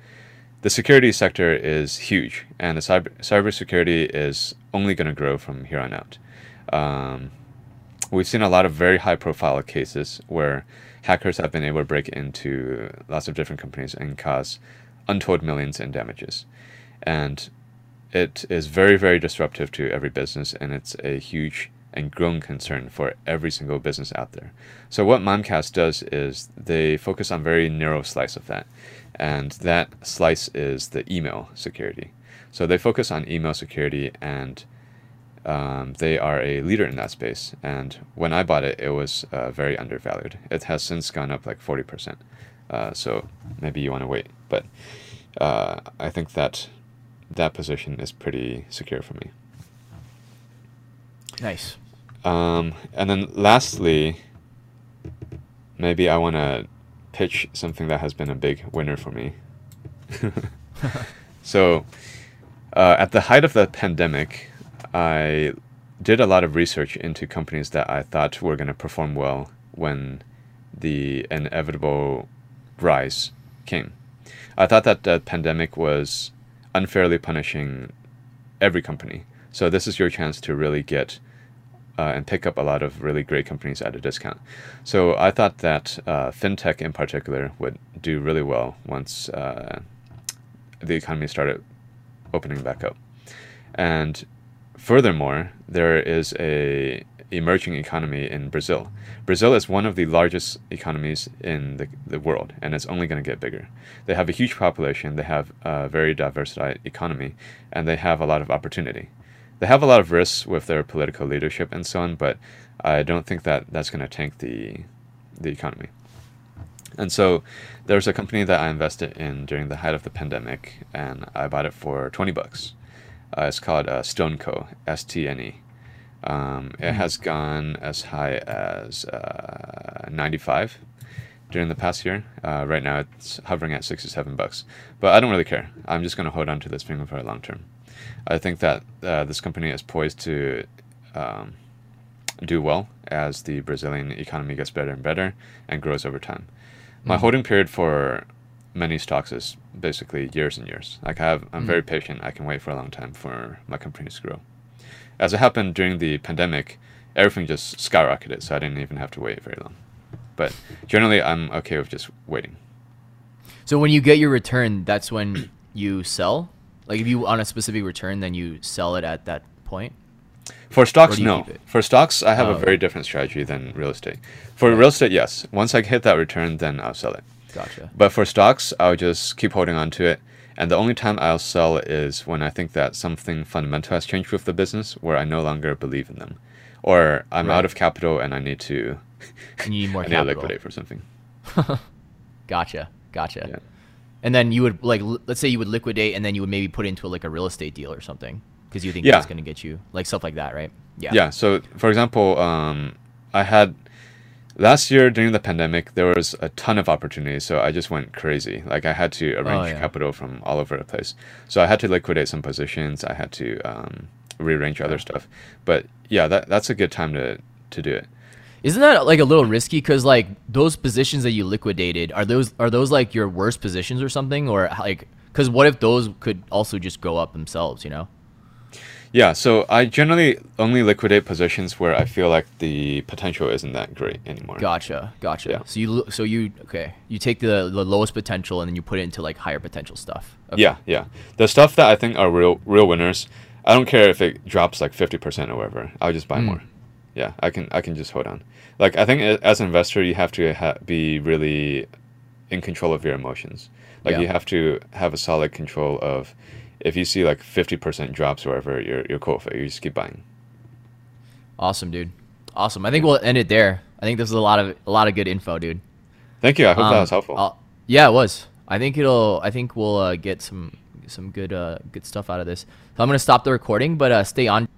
the security sector is huge, and the cyber cybersecurity is only going to grow from here on out. Um, we've seen a lot of very high-profile cases where hackers have been able to break into lots of different companies and cause untold millions in damages and it is very very disruptive to every business and it's a huge and growing concern for every single business out there. So what mimecast does is they focus on very narrow slice of that and that slice is the email security. So they focus on email security and um, they are a leader in that space. And when i bought it it was uh, very undervalued. It has since gone up like 40% uh, so maybe you want to wait but uh, i think that that position is pretty secure for me. Nice. Um, and then lastly, maybe I want to pitch something that has been a big winner for me. so, uh, at the height of the pandemic, I did a lot of research into companies that I thought were going to perform well when the inevitable rise came. I thought that the pandemic was unfairly punishing every company. So this is your chance to really get uh, and pick up a lot of really great companies at a discount. So I thought that uh, fintech in particular would do really well once uh, the economy started opening back up. And furthermore, there is a emerging economy in Brazil. Brazil is one of the largest economies in the, the world, and it's only going to get bigger. They have a huge population, they have a very diversified economy, and they have a lot of opportunity. They have a lot of risks with their political leadership and so on, but I don't think that that's going to tank the the economy. And so there's a company that I invested in during the height of the pandemic, and I bought it for 20 bucks. Uh, it's called uh, StoneCo, S T N E. Um, it mm-hmm. has gone as high as uh, 95 during the past year. Uh, right now, it's hovering at 67 bucks. But I don't really care. I'm just going to hold on to this thing for a long term. I think that uh, this company is poised to um, do well as the Brazilian economy gets better and better and grows over time. My mm-hmm. holding period for many stocks is basically years and years. Like I have, I'm mm-hmm. very patient. I can wait for a long time for my company to grow. As it happened during the pandemic, everything just skyrocketed, so I didn't even have to wait very long. But generally, I'm okay with just waiting. So when you get your return, that's when you sell. Like if you on a specific return, then you sell it at that point. For stocks, no. For stocks, I have oh, a very different strategy than real estate. For real estate, yes. Once I hit that return, then I'll sell it. Gotcha. But for stocks, I'll just keep holding on to it. And the only time I'll sell is when I think that something fundamental has changed with the business where I no longer believe in them. Or I'm right. out of capital and I need to you need more I capital. need to liquidate for something. gotcha. Gotcha. Yeah. And then you would like let's say you would liquidate and then you would maybe put it into like a real estate deal or something because you think yeah. that's going to get you like stuff like that, right? Yeah. Yeah. So for example, um, I had last year during the pandemic there was a ton of opportunities, so I just went crazy. Like I had to arrange oh, yeah. capital from all over the place, so I had to liquidate some positions. I had to um, rearrange other stuff. But yeah, that that's a good time to to do it. Isn't that like a little risky? Because like those positions that you liquidated are those are those like your worst positions or something, or like because what if those could also just go up themselves? You know. Yeah, so I generally only liquidate positions where I feel like the potential isn't that great anymore. Gotcha, gotcha. Yeah. So you so you okay, you take the the lowest potential and then you put it into like higher potential stuff. Okay. Yeah, yeah. The stuff that I think are real real winners, I don't care if it drops like 50% or whatever. I'll just buy mm. more. Yeah, I can I can just hold on. Like I think as an investor, you have to ha- be really in control of your emotions. Like yeah. you have to have a solid control of if you see like 50% drops or whatever, you're, you're cool with it. You just keep buying. Awesome, dude. Awesome. I think we'll end it there. I think this is a lot of a lot of good info, dude. Thank you. I hope um, that was helpful. I'll, yeah, it was. I think it'll. I think we'll uh, get some some good uh, good stuff out of this. So I'm gonna stop the recording, but uh, stay on.